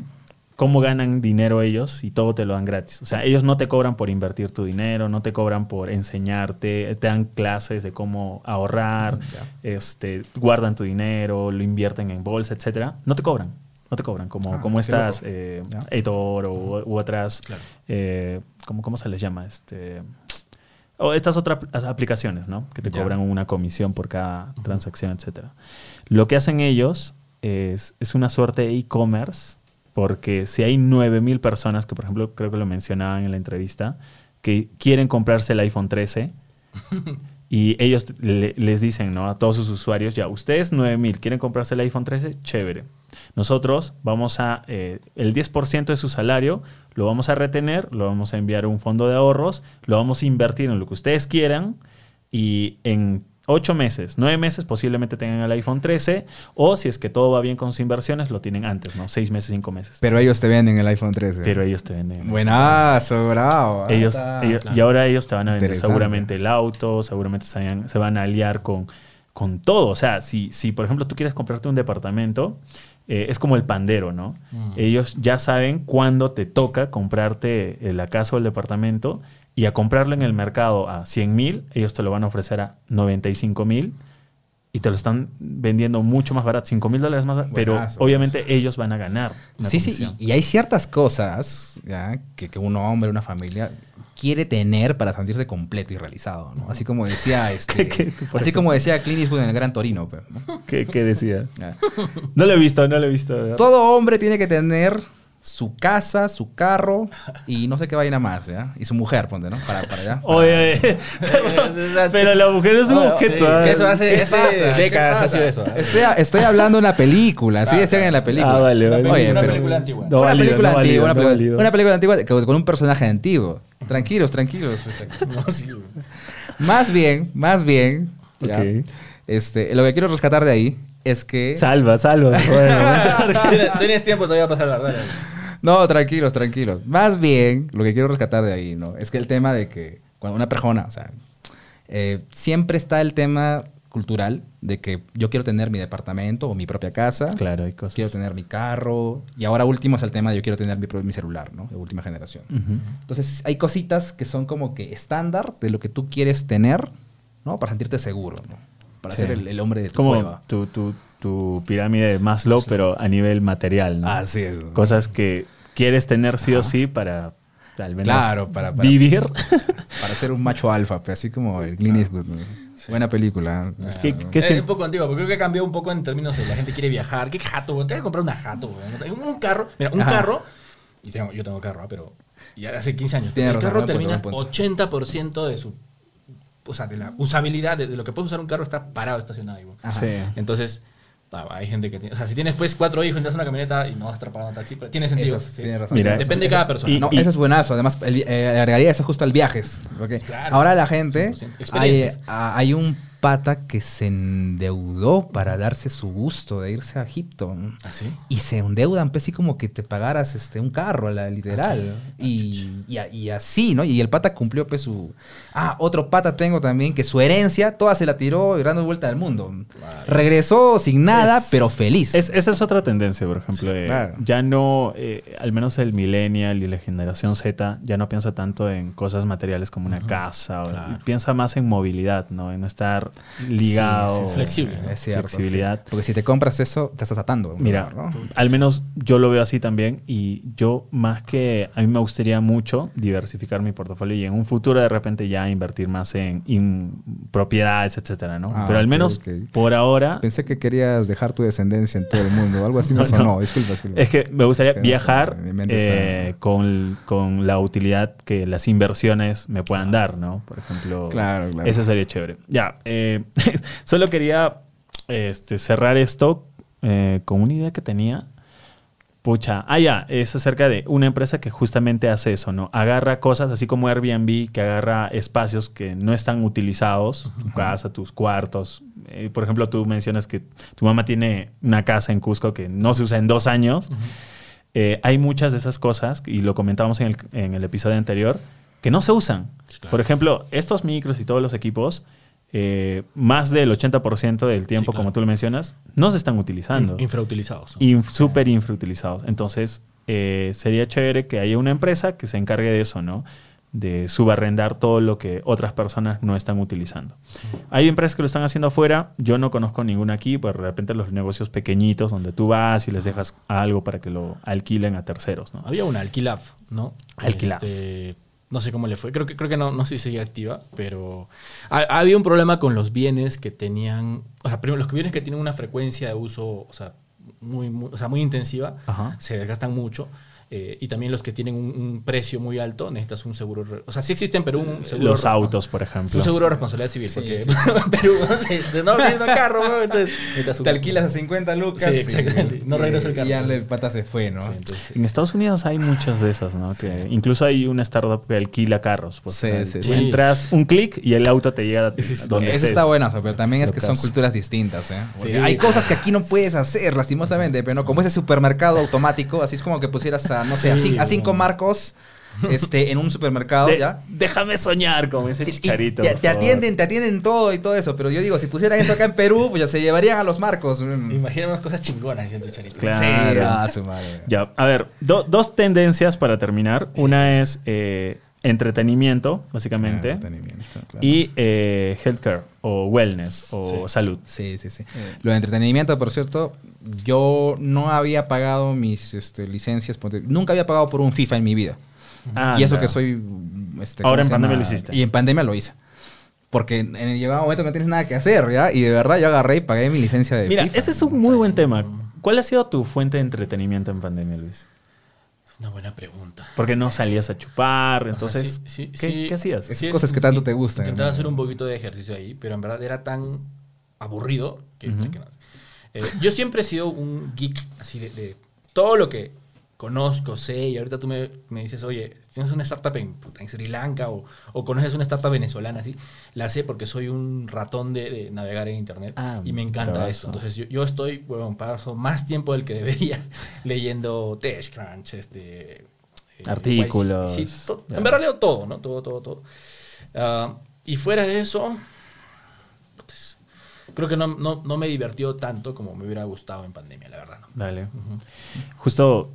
S1: ¿Cómo ganan dinero ellos y todo te lo dan gratis? O sea, ellos no te cobran por invertir tu dinero, no te cobran por enseñarte, te dan clases de cómo ahorrar, este, guardan tu dinero, lo invierten en bolsa, etcétera. No te cobran, no te cobran, como,
S3: Ah,
S1: como estas eh. Editor o, u otras,
S2: Claro.
S1: eh, ¿cómo, cómo se les llama? Este, o estas otras apl- aplicaciones, ¿no? Que te cobran una comisión por cada transacción, etcétera. Lo que hacen ellos es, es una suerte de e-commerce, porque si hay 9000 personas, que por ejemplo creo que lo mencionaban en la entrevista, que quieren comprarse el iPhone 13 y ellos le- les dicen ¿no? a todos sus usuarios, ya, ustedes 9000 quieren comprarse el iPhone 13, chévere. Nosotros vamos a, eh, el 10% de su salario lo vamos a retener, lo vamos a enviar a un fondo de ahorros, lo vamos a invertir en lo que ustedes quieran y en 8 meses, 9 meses posiblemente tengan el iPhone 13 o si es que todo va bien con sus inversiones, lo tienen antes, ¿no? 6 meses, 5 meses.
S3: Pero ellos te venden el iPhone 13.
S1: Pero ellos te venden.
S3: Buenazo, bravo. Ah,
S1: Ellos, ellos-
S2: claro.
S1: Y ahora ellos te van a vender seguramente el auto, seguramente se van, se van a aliar con, con todo. O sea, si, si por ejemplo tú quieres comprarte un departamento, eh, es como el pandero, ¿no?
S2: Mm.
S1: Ellos ya saben cuándo te toca comprarte eh, la casa o el departamento y a comprarlo en el mercado a 100 mil, ellos te lo van a ofrecer a 95 mil y te lo están vendiendo mucho más barato, 5 mil dólares más barato, pero obviamente ellos van a ganar. una
S3: Sí, sí,
S1: comisión.
S3: y, y hay ciertas cosas ¿ya? Que, que un hombre, una familia quiere tener para sentirse completo y realizado, ¿no? Así como decía este,
S1: ¿Qué- qué, por
S3: así
S1: ejemplo?
S3: como decía Clint Eastwood en el Gran Torino, pues, ¿no?
S1: ¿Qué, qué decía?
S3: Ya.
S1: No lo he visto, no lo he visto. ¿verdad?
S3: Todo hombre tiene que tener su casa, su carro y no sé qué vaina más, ¿ya? Y su mujer, ponte, ¿no? Para, para allá.
S1: Oye, oye, pero, pero la mujer es un objeto.
S2: sí,
S1: ¿ah?
S2: que eso hace,
S3: ¿Qué
S2: hace
S3: pasa? ¿Qué
S2: décadas ha sido eso. ¿eh?
S3: Estoy, estoy hablando de una película, así decían en la película.
S1: Ah, vale, vale.
S3: Oye,
S2: una
S3: pero-
S2: película antigua.
S1: No
S3: una película
S1: no
S3: antigua, una, película,
S1: válido.
S3: una película antigua que- con un personaje antiguo. Tranquilos, tranquilos.
S2: Sí, güey.
S3: Más bien, más bien, este, lo que quiero rescatar de ahí es que...
S1: Salva, salva. Bueno,
S2: Tienes- Tienes tiempo todavía para pasar la verdad.
S3: No, tranquilos, tranquilos. Más bien, lo que quiero rescatar de ahí, ¿no? Es que el tema de que cuando una persona, o sea, eh, siempre está el tema cultural de que yo quiero tener mi departamento o mi propia casa.
S1: Claro, hay cosas.
S3: Quiero tener mi carro. Y ahora último es el tema de yo quiero tener mi, celular, ¿no? De última generación. Entonces hay cositas que son como que estándar de lo que tú quieres tener, ¿no? Para sentirte seguro, ¿no? Para
S1: Sí.
S3: ser el, el hombre de tu
S1: Como
S3: cueva.
S1: tu, tu, tu pirámide de Maslow, pero a nivel material, ¿no?
S3: Así es.
S1: Cosas que quieres tener sí o sí para al menos
S3: Claro, para- para-
S1: vivir.
S3: Para ser un macho alfa, pues, así como el Clint Eastwood. ¿no? Buena película. ¿no?
S1: Es que- que
S2: es
S1: se-
S2: un poco antiguo, porque creo que cambió un poco en términos de la gente quiere viajar. ¿Qué jato, güey? Te voy a comprar una jato, güey. Un carro. Mira, un
S3: Ajá.
S2: carro. Y tengo, yo tengo carro, ah, pero ya hace 15 años.
S3: Tienes
S2: el
S3: razón,
S2: carro termina
S3: buen punto.
S2: 80% de su. O sea, de la usabilidad, de, de lo que puedes usar un carro, está parado estacionado. ahí.
S1: Sí.
S2: Entonces, ah, hay gente que tiene. O sea, si tienes pues cuatro hijos, entras en una camioneta y no vas a estar pagando taxi, pero tiene sentido.
S3: Eso,
S2: sí.
S3: tienes razón.
S1: Mira,
S2: Depende de cada persona.
S1: Y-
S3: No,
S1: y-
S3: eso es buenazo. Además, el eh, agregaría eso justo al viajes. porque
S2: Claro.
S3: Ahora la gente,
S2: 100%.
S3: hay,
S2: Experiencias.
S3: a- hay un pata que se endeudó para darse su gusto de irse a Egipto.
S2: ¿Ah, sí?
S3: Y se endeudan, pues sí, como que te pagaras este, un carro, la, literal. y, y, a- y así, ¿no? Y el pata cumplió, pues su. Ah, otro pata tengo también que su herencia toda se la tiró y dando vuelta al mundo. Regresó sin nada,
S1: Es-
S3: pero feliz.
S1: Es- esa es otra tendencia, por ejemplo. eh,
S3: claro.
S1: Ya no, eh, al menos el millennial y la generación Z, ya no piensa tanto en cosas materiales como una casa. o-
S2: Claro.
S1: Piensa más en movilidad, ¿no? En no estar ligado.
S3: Sí, sí, sí.
S2: Flexible, ¿no?
S3: Es cierto,
S1: Flexibilidad.
S3: sí. Porque si te compras eso, te estás atando.
S1: Mira,
S3: lugar, ¿no?
S1: al menos yo lo veo así también y yo más que a mí me gustaría mucho diversificar mi portafolio y en un futuro de repente ya invertir más en, in- propiedades, etcétera, ¿no?
S3: Ah,
S1: Pero al menos por ahora
S3: Pensé que querías dejar tu descendencia en todo el mundo. Algo así me
S1: No,
S3: sonó.
S1: no.
S3: Disculpa, disculpa.
S1: es que me gustaría
S3: Es que no sé,
S1: viajar eh, con, con la utilidad que las inversiones me puedan dar, ¿no? Por ejemplo,
S3: Claro, claro.
S1: eso sería chévere. Ya, eh, solo quería este, cerrar esto eh, con una idea que tenía. Pucha, ah, ya, es acerca de una empresa que justamente hace eso, ¿no? Agarra cosas, así como Airbnb, que agarra espacios que no están utilizados, tu casa, tus cuartos. Eh, por ejemplo, tú mencionas que tu mamá tiene una casa en Cusco que no se usa en dos años. Eh, hay muchas de esas cosas, y lo comentábamos en el, en el episodio anterior, que no se usan.
S2: Claro.
S1: Por ejemplo, estos micros y todos los equipos, eh, más del 80% del tiempo,
S2: claro.
S1: como tú lo mencionas, no se están utilizando.
S2: Inf- infrautilizados. ¿no?
S1: Inf- súper infrautilizados. Entonces, eh, sería chévere que haya una empresa que se encargue de eso, ¿no? De subarrendar todo lo que otras personas no están utilizando. Hay empresas que lo están haciendo afuera, yo no conozco ninguna aquí, pues de repente los negocios pequeñitos donde tú vas y les dejas algo para que lo alquilen a terceros, ¿no?
S2: Había una Alquilaf, ¿no?
S1: Alquilaf.
S2: Este, no sé cómo le fue. Creo que, creo que no, no sé si sigue activa, pero ha- había un problema con los bienes que tenían. O sea, primero, los bienes que tienen una frecuencia de uso, o sea, muy, muy, o sea, muy intensiva,
S1: Ajá.
S2: se desgastan mucho. Eh, y también los que tienen un, un precio muy alto, necesitas un seguro. O sea, sí existen, pero un seguro.
S1: Los autos, por ejemplo.
S2: Un seguro de responsabilidad civil,
S3: Sí,
S2: porque
S3: sí.
S2: en Perú no, sé, no carro, weón, entonces necesitas un-
S3: Te alquilas a 50 lucas.
S2: Sí, exactamente. No regreso el carro.
S3: Y ya el pata se fue, ¿no?
S2: Sí, entonces,
S1: En Estados Unidos hay muchas de esas, ¿no? Que incluso hay una startup que alquila carros. Pues,
S3: Sí, sí,
S2: sí.
S1: Entras un clic y el auto te llega
S2: Sí, sí.
S1: donde
S3: Eso
S1: estés.
S3: está bueno, pero también es que son culturas distintas, ¿eh? Hay cosas que aquí no puedes hacer, lastimosamente, pero no, como ese supermercado automático, así es como que pusieras a, no sé, a,
S2: Sí,
S3: a cinco marcos este, en un supermercado,
S1: De-
S3: ¿ya?
S1: Déjame soñar con ese
S3: Y- y
S1: chicharito.
S3: te, atienden, te atienden todo y todo eso, pero yo digo, si pusieran eso acá en Perú, pues ya se llevarían a los marcos.
S2: Imagina unas cosas chingonas, diciendo Charito.
S1: Claro.
S3: Sí, ah, su madre.
S1: Ya, a ver, do- dos tendencias para terminar. Una es eh, entretenimiento, básicamente,
S3: Entretenimiento, claro.
S1: y eh, healthcare o wellness o
S2: Sí.
S1: salud.
S3: Sí, sí, sí. Lo de entretenimiento, por cierto, yo no había pagado mis este, licencias, nunca había pagado por un FIFA en mi vida.
S1: Ah,
S3: y eso que soy... este,
S1: Ahora
S3: ¿cómo
S1: en pandemia lo hiciste.
S3: Y en pandemia lo hice. Porque en el llegado momento que no tienes nada que hacer, ¿ya? Y de verdad yo agarré y pagué mi licencia de
S1: Mira,
S3: FIFA.
S1: ese es un muy buen tema. ¿Cuál ha sido tu fuente de entretenimiento en pandemia, Luis?
S2: Una buena pregunta.
S1: Porque no salías a chupar, entonces,
S2: O sea, sí- sí-
S1: ¿qué,
S2: sí-
S1: qué hacías?
S3: Esas cosas que tanto te gustan,
S2: Intentaba
S3: ¿no?
S2: hacer un poquito de ejercicio ahí, pero en verdad era tan aburrido que,
S1: Ujú.
S2: que no. Eh, yo siempre he sido un geek así de, de todo lo que conozco, sé, y ahorita tú me, me dices, oye, tienes una startup en, Sri Lanka o, o conoces una startup venezolana, así, la sé porque soy un ratón de, de navegar en internet
S1: Ah,
S2: y me encanta eso. Entonces yo, yo estoy, bueno, paso más tiempo del que debería leyendo TechCrunch, este... eh,
S1: Artículos.
S2: Sí, to-
S1: Ya.
S2: en verdad leo todo, ¿no? Todo, todo, todo. Ah, y fuera de eso, pues, creo que no, no, no me divirtió tanto como me hubiera gustado en pandemia, la verdad. ¿no?
S1: Dale. Justo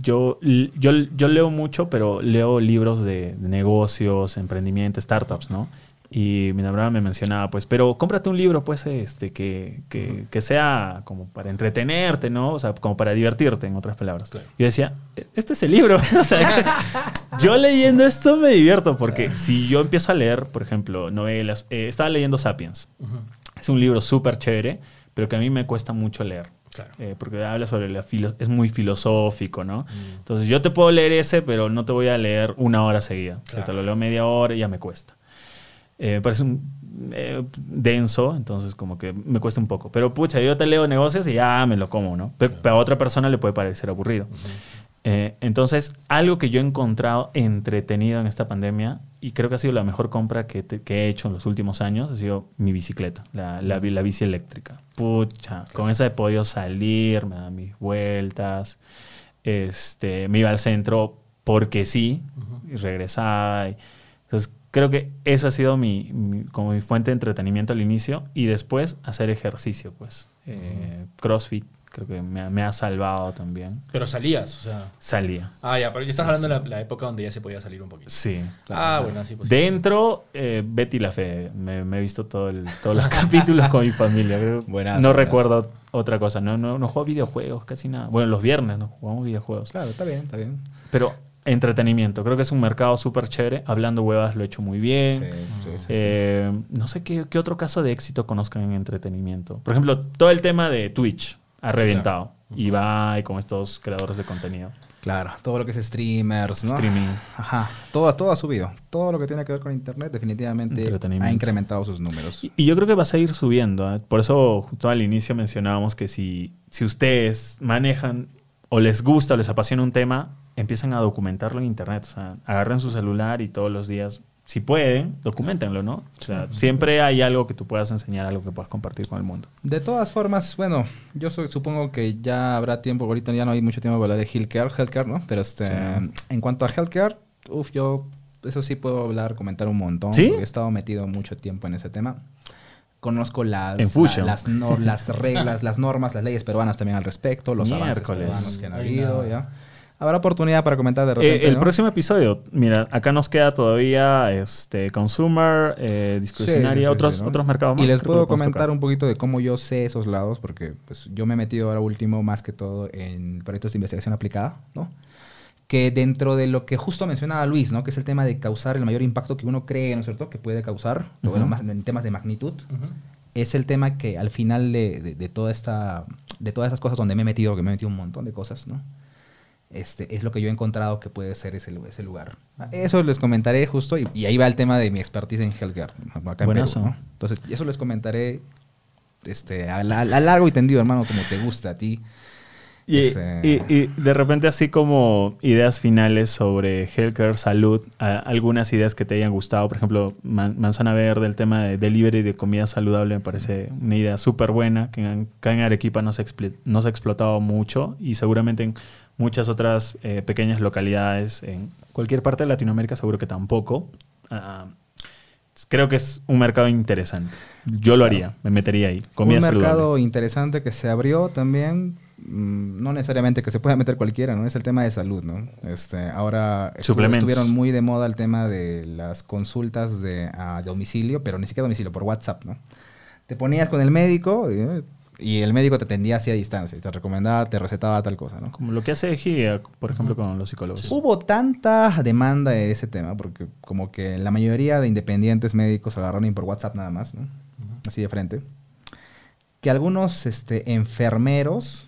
S1: yo, yo, yo leo mucho, pero leo libros de, de negocios, emprendimiento, startups, ¿no? Y mi enamorada me mencionaba, pues, pero cómprate un libro, pues, este, que, que, que sea como para entretenerte, ¿no? O sea, como para divertirte, en otras palabras.
S2: Claro.
S1: Yo decía, este es el libro. o sea, que yo leyendo esto me divierto, porque si yo empiezo a leer, por ejemplo, novelas, eh, estaba leyendo Sapiens.
S2: Ujú.
S1: Es un libro súper chévere, pero que a mí me cuesta mucho leer.
S2: Claro.
S1: Eh, porque habla sobre la filo es muy filosófico, ¿no?
S2: Mm.
S1: Entonces yo te puedo leer ese, pero no te voy a leer una hora seguida. O sea,
S2: Claro.
S1: te lo leo media hora y ya me cuesta. Eh, me parece un, eh, denso, entonces como que me cuesta un poco. Pero pucha, yo te leo negocios y ya me lo como, ¿no? Pe- Pero a otra persona le puede parecer aburrido. Eh, entonces, algo que yo he encontrado entretenido en esta pandemia, y creo que ha sido la mejor compra que, te- que he hecho en los últimos años, ha sido mi bicicleta, la, la, la bici eléctrica. Pucha, con esa he podido salir, me da mis vueltas, este, me iba al centro porque sí, y regresaba. y- entonces, creo que esa ha sido mi, mi- como mi fuente de entretenimiento al inicio, y después hacer ejercicio, pues. Eh, CrossFit, creo que me, ha- me ha salvado también.
S2: Pero salías, o sea.
S1: Salía.
S2: Ah, ya, pero ya estás hablando de la, la época donde ya se podía salir un poquito.
S1: Sí.
S2: ah, bueno, sí, pues.
S1: Dentro, eh, Betty la Fe. Me, me he visto todo el- todos los capítulos con mi familia. Creo-
S3: Buenazo,
S1: no recuerdo otra cosa. No, no, no juego videojuegos, casi nada. Bueno, los viernes no jugamos videojuegos.
S3: Claro, está bien, está bien.
S1: Pero entretenimiento. Creo que es un mercado súper chévere. Hablando huevas lo he hecho muy bien.
S3: Sí, sí, sí, sí.
S1: Eh, No sé qué, qué otro caso de éxito conozcan en entretenimiento. Por ejemplo, todo el tema de Twitch ha reventado. Y va y con estos creadores de contenido.
S3: Claro, todo lo que es streamers, ¿no?
S1: Streaming.
S3: Ajá, todo, todo ha subido. Todo lo que tiene que ver con internet definitivamente ha incrementado sus números.
S1: Y, y yo creo que va a seguir subiendo. ¿eh? Por eso, justo al inicio mencionábamos que si, si ustedes manejan o les gusta o les apasiona un tema, empiezan a documentarlo en internet. O sea, agarren su celular y todos los días, si pueden, documentenlo, ¿no? O sea, siempre hay algo que tú puedas enseñar, algo que puedas compartir con el mundo.
S3: De todas formas, bueno, yo soy- supongo que ya habrá tiempo, ahorita ya no hay mucho tiempo para hablar de healthcare, healthcare ¿no? Pero este,
S1: Sí.
S3: en cuanto a healthcare, uff, yo eso sí puedo hablar, comentar un montón.
S1: ¿Sí?
S3: porque He estado metido mucho tiempo en ese tema. Conozco las, la- las, nor- las reglas, las normas, las leyes peruanas también al respecto, los avances
S1: Miércoles.
S3: peruanos que han habido,
S2: no.
S3: ¿ya? Habrá oportunidad para comentar de repente,
S1: Eh, el
S3: ¿no?
S1: próximo episodio, mira, acá nos queda todavía este consumer, eh, discrecionaria,
S3: Sí, sí, sí,
S1: otros,
S3: sí, ¿no?
S1: otros mercados más.
S3: Y les puedo comentar
S1: tocar.
S3: un poquito de cómo yo sé esos lados, porque pues, yo me he metido ahora último más que todo en proyectos de investigación aplicada, ¿no? Que dentro de lo que justo mencionaba Luis, ¿no? Que es el tema de causar el mayor impacto que uno cree, ¿no es cierto? Que puede causar, o bueno, más en temas de magnitud, es el tema que al final de, de- de toda esta, de todas esas cosas donde me he metido, que me he metido un montón de cosas, ¿no? Este, es lo que yo he encontrado que puede ser ese, ese lugar. Eso les comentaré justo, y, y ahí va el tema de mi expertise en healthcare, acá en
S1: Buenazo.
S3: Perú, ¿no? Entonces, eso les comentaré este, a, la- a largo y tendido, hermano, como te gusta a ti.
S1: Y,
S3: Ese-
S1: y- y de repente así como ideas finales sobre healthcare, salud, a- algunas ideas que te hayan gustado, por ejemplo, Man- Manzana Verde, el tema de delivery de comida saludable me parece una idea súper buena, que acá en Arequipa no se, no se ha explotado mucho y seguramente en muchas otras eh, pequeñas localidades, en cualquier parte de Latinoamérica seguro que tampoco. Ah, creo que es un mercado interesante. Yo lo haría, me metería ahí. Comida
S3: un
S1: saludable.
S3: mercado interesante que se abrió también, mm, no necesariamente que se pueda meter cualquiera, ¿no? Es el tema de salud, ¿no? Este, ahora estuvieron muy de moda el tema de las consultas de a domicilio, pero ni siquiera domicilio, por WhatsApp, ¿no? Te ponías con el médico eh, y el médico te atendía así a distancia y te recomendaba, te recetaba tal cosa, ¿no?
S1: Como lo que hace GIA, por ejemplo, con los psicólogos.
S3: Hubo tanta demanda de ese tema, porque como que la mayoría de independientes médicos agarraron y por WhatsApp nada más, ¿no? Así de frente. Que algunos este, enfermeros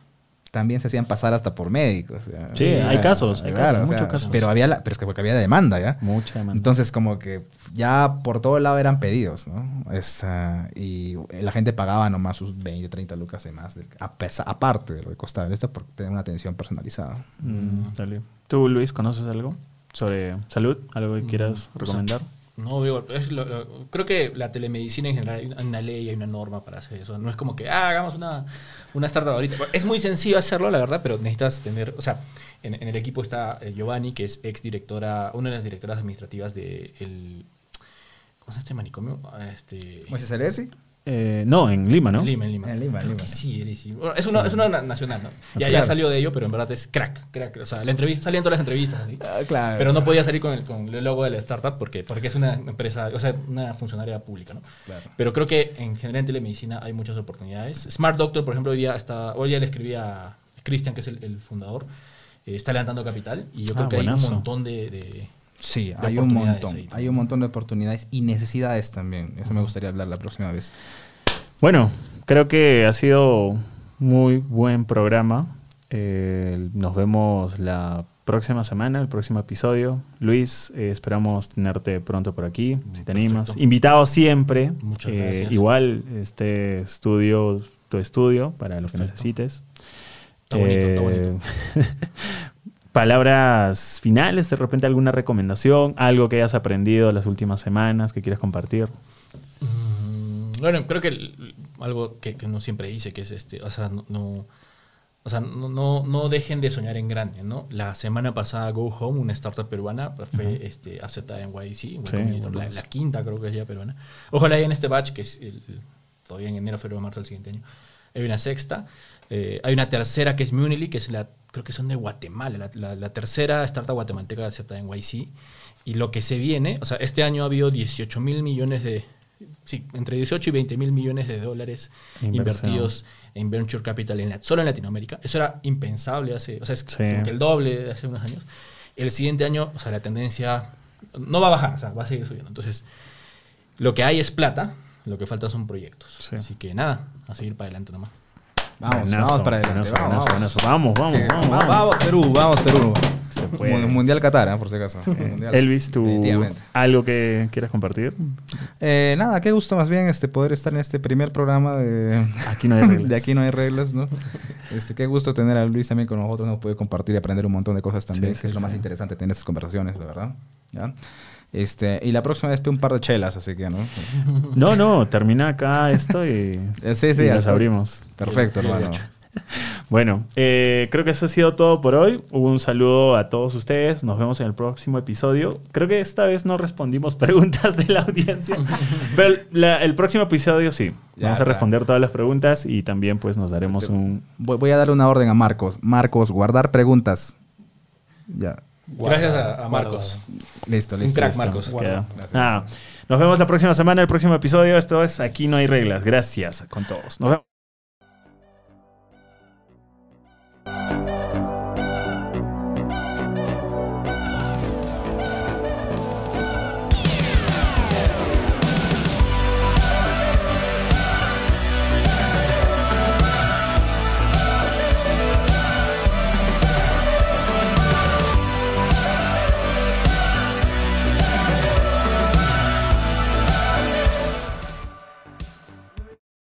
S3: también se hacían pasar hasta por médicos.
S1: Sí, hay casos, hay
S3: claro,
S1: casos,
S3: o sea,
S1: muchos casos.
S3: Pero, había la- pero es que porque había demanda, ¿ya?
S1: Mucha demanda.
S3: Entonces, como que ya por todo lado eran pedidos, ¿no? Esta, y la gente pagaba nomás sus 20, 30 lucas de más, de- a pesa- aparte de lo que costaba esto, por tener una atención personalizada.
S1: Mm, dale. ¿Tú, Luis, conoces algo sobre salud? ¿Algo que quieras
S2: Mm,
S1: recomendar?
S2: No, digo, creo que la telemedicina en general hay una, ley, hay una norma para hacer eso. No es como que, ah, hagamos una, una startup ahorita. Es muy sencillo hacerlo, la verdad, pero necesitas tener, o sea, en, el equipo está eh, Giovanni, que es ex directora, una de las directoras administrativas de el, ¿cómo se llama este manicomio? Ah, Este,
S3: ¿Moisés Ceresi?
S1: Eh, no, en Lima, ¿no?
S2: En Lima, en Lima.
S3: En Lima, en
S2: Creo
S3: Lima.
S2: que sí, eres, sí. Bueno, es, una, es una na- nacional, ¿no? Ya, ya
S3: Claro.
S2: salió de ello, pero en verdad es crack, crack. O sea, la entrevista, salían todas las entrevistas así.
S3: Ah, claro.
S2: Pero no podía salir con el, con el logo de la startup porque, porque es una empresa, o sea, una funcionaria pública, ¿no?
S3: Claro.
S2: Pero creo que en general en telemedicina hay muchas oportunidades. Smart Doctor, por ejemplo, hoy día, está, hoy día le escribí a Cristian, que es el, el fundador, eh, está levantando capital y yo creo
S1: Ah,
S2: que hay un montón de... de-
S3: Sí, hay un montón.
S2: ahí.
S3: Hay un montón de oportunidades y necesidades también. Eso me gustaría hablar la próxima vez.
S1: Bueno, creo que ha sido muy buen programa. Eh, nos vemos la próxima semana, el próximo episodio. Luis, eh, esperamos tenerte pronto por aquí, si te animas. Invitado siempre.
S2: Muchas
S1: Eh,
S2: gracias.
S1: Igual, este estudio, tu estudio, para lo que necesites.
S2: Está bonito, está bonito.
S1: Palabras finales, de repente alguna recomendación, algo que hayas aprendido las últimas semanas que quieras compartir.
S2: Mm, Bueno, creo que el- algo que, que uno siempre dice que es este, o sea, no, no- o sea, no, no, no dejen de soñar en grande, ¿no? La semana pasada Go Home, una startup peruana, pues, fue este, aceptada en YC,
S1: Sí,
S2: la, quinta creo que es ya peruana. Ojalá en este batch, que es el- el- todavía en enero, febrero, marzo del siguiente año, hay una sexta. Eh, hay una tercera que es Munily, que es la, creo que son de Guatemala, la, la- la tercera startup guatemalteca aceptada en YC. Y lo que se viene, o sea, este año ha habido 18 mil millones de, sí, entre 18 y 20 mil millones de dólares
S1: Inversión.
S2: invertidos en venture capital en la- solo en Latinoamérica. Eso era impensable hace, o sea, es
S1: Sí.
S2: como que el doble de hace unos años. El siguiente año, o sea, la tendencia no va a bajar, o sea, va a seguir subiendo. Entonces, lo que hay es plata, lo que falta son proyectos.
S1: Sí.
S2: Así que nada, a seguir para adelante nomás.
S3: Vamos,
S1: Buenazo,
S3: vamos para adelante.
S1: buenazo,
S3: vamos,
S1: buenazo,
S3: vamos.
S1: buenazo. Vamos, vamos, vamos,
S3: vamos,
S1: vamos.
S3: Perú, vamos, Perú.
S1: Se puede.
S3: Mu- Mundial Qatar, ¿eh? por si acaso. Mundial.
S1: Elvis, ¿tú
S3: Definitivamente.
S1: algo que quieras compartir?
S3: Eh, nada, qué gusto más bien este poder estar en este primer programa de
S1: Aquí no hay reglas.
S3: de aquí no hay reglas, ¿no? Este, qué gusto tener a Luis también con nosotros, nos puede compartir y aprender un montón de cosas también,
S1: Sí,
S3: que
S1: sí,
S3: es lo más interesante tener estas conversaciones, la verdad. ¿Ya? Este, y la próxima vez un par de chelas, así que, ¿no?
S1: No, no, termina acá esto y,
S3: Sí, sí,
S1: y las abrimos.
S3: Perfecto, hermano.
S1: Bueno, eh, creo que eso ha sido todo por hoy. Un saludo a todos ustedes. Nos vemos en el próximo episodio. Creo que esta vez no respondimos preguntas de la audiencia, pero la- el próximo episodio sí.
S3: Ya
S1: Vamos a responder todas las preguntas y también pues nos daremos un...
S3: Voy, voy a darle una orden a Marcos. Marcos, guardar preguntas. Ya.
S2: Gracias a, a Marcos.
S3: Listo,
S2: Un
S3: listo.
S2: crack,
S3: listo.
S2: Marcos.
S1: Nada. Nos vemos la próxima semana, el próximo episodio. Esto es Aquí no hay reglas. Gracias con todos. Nos vemos.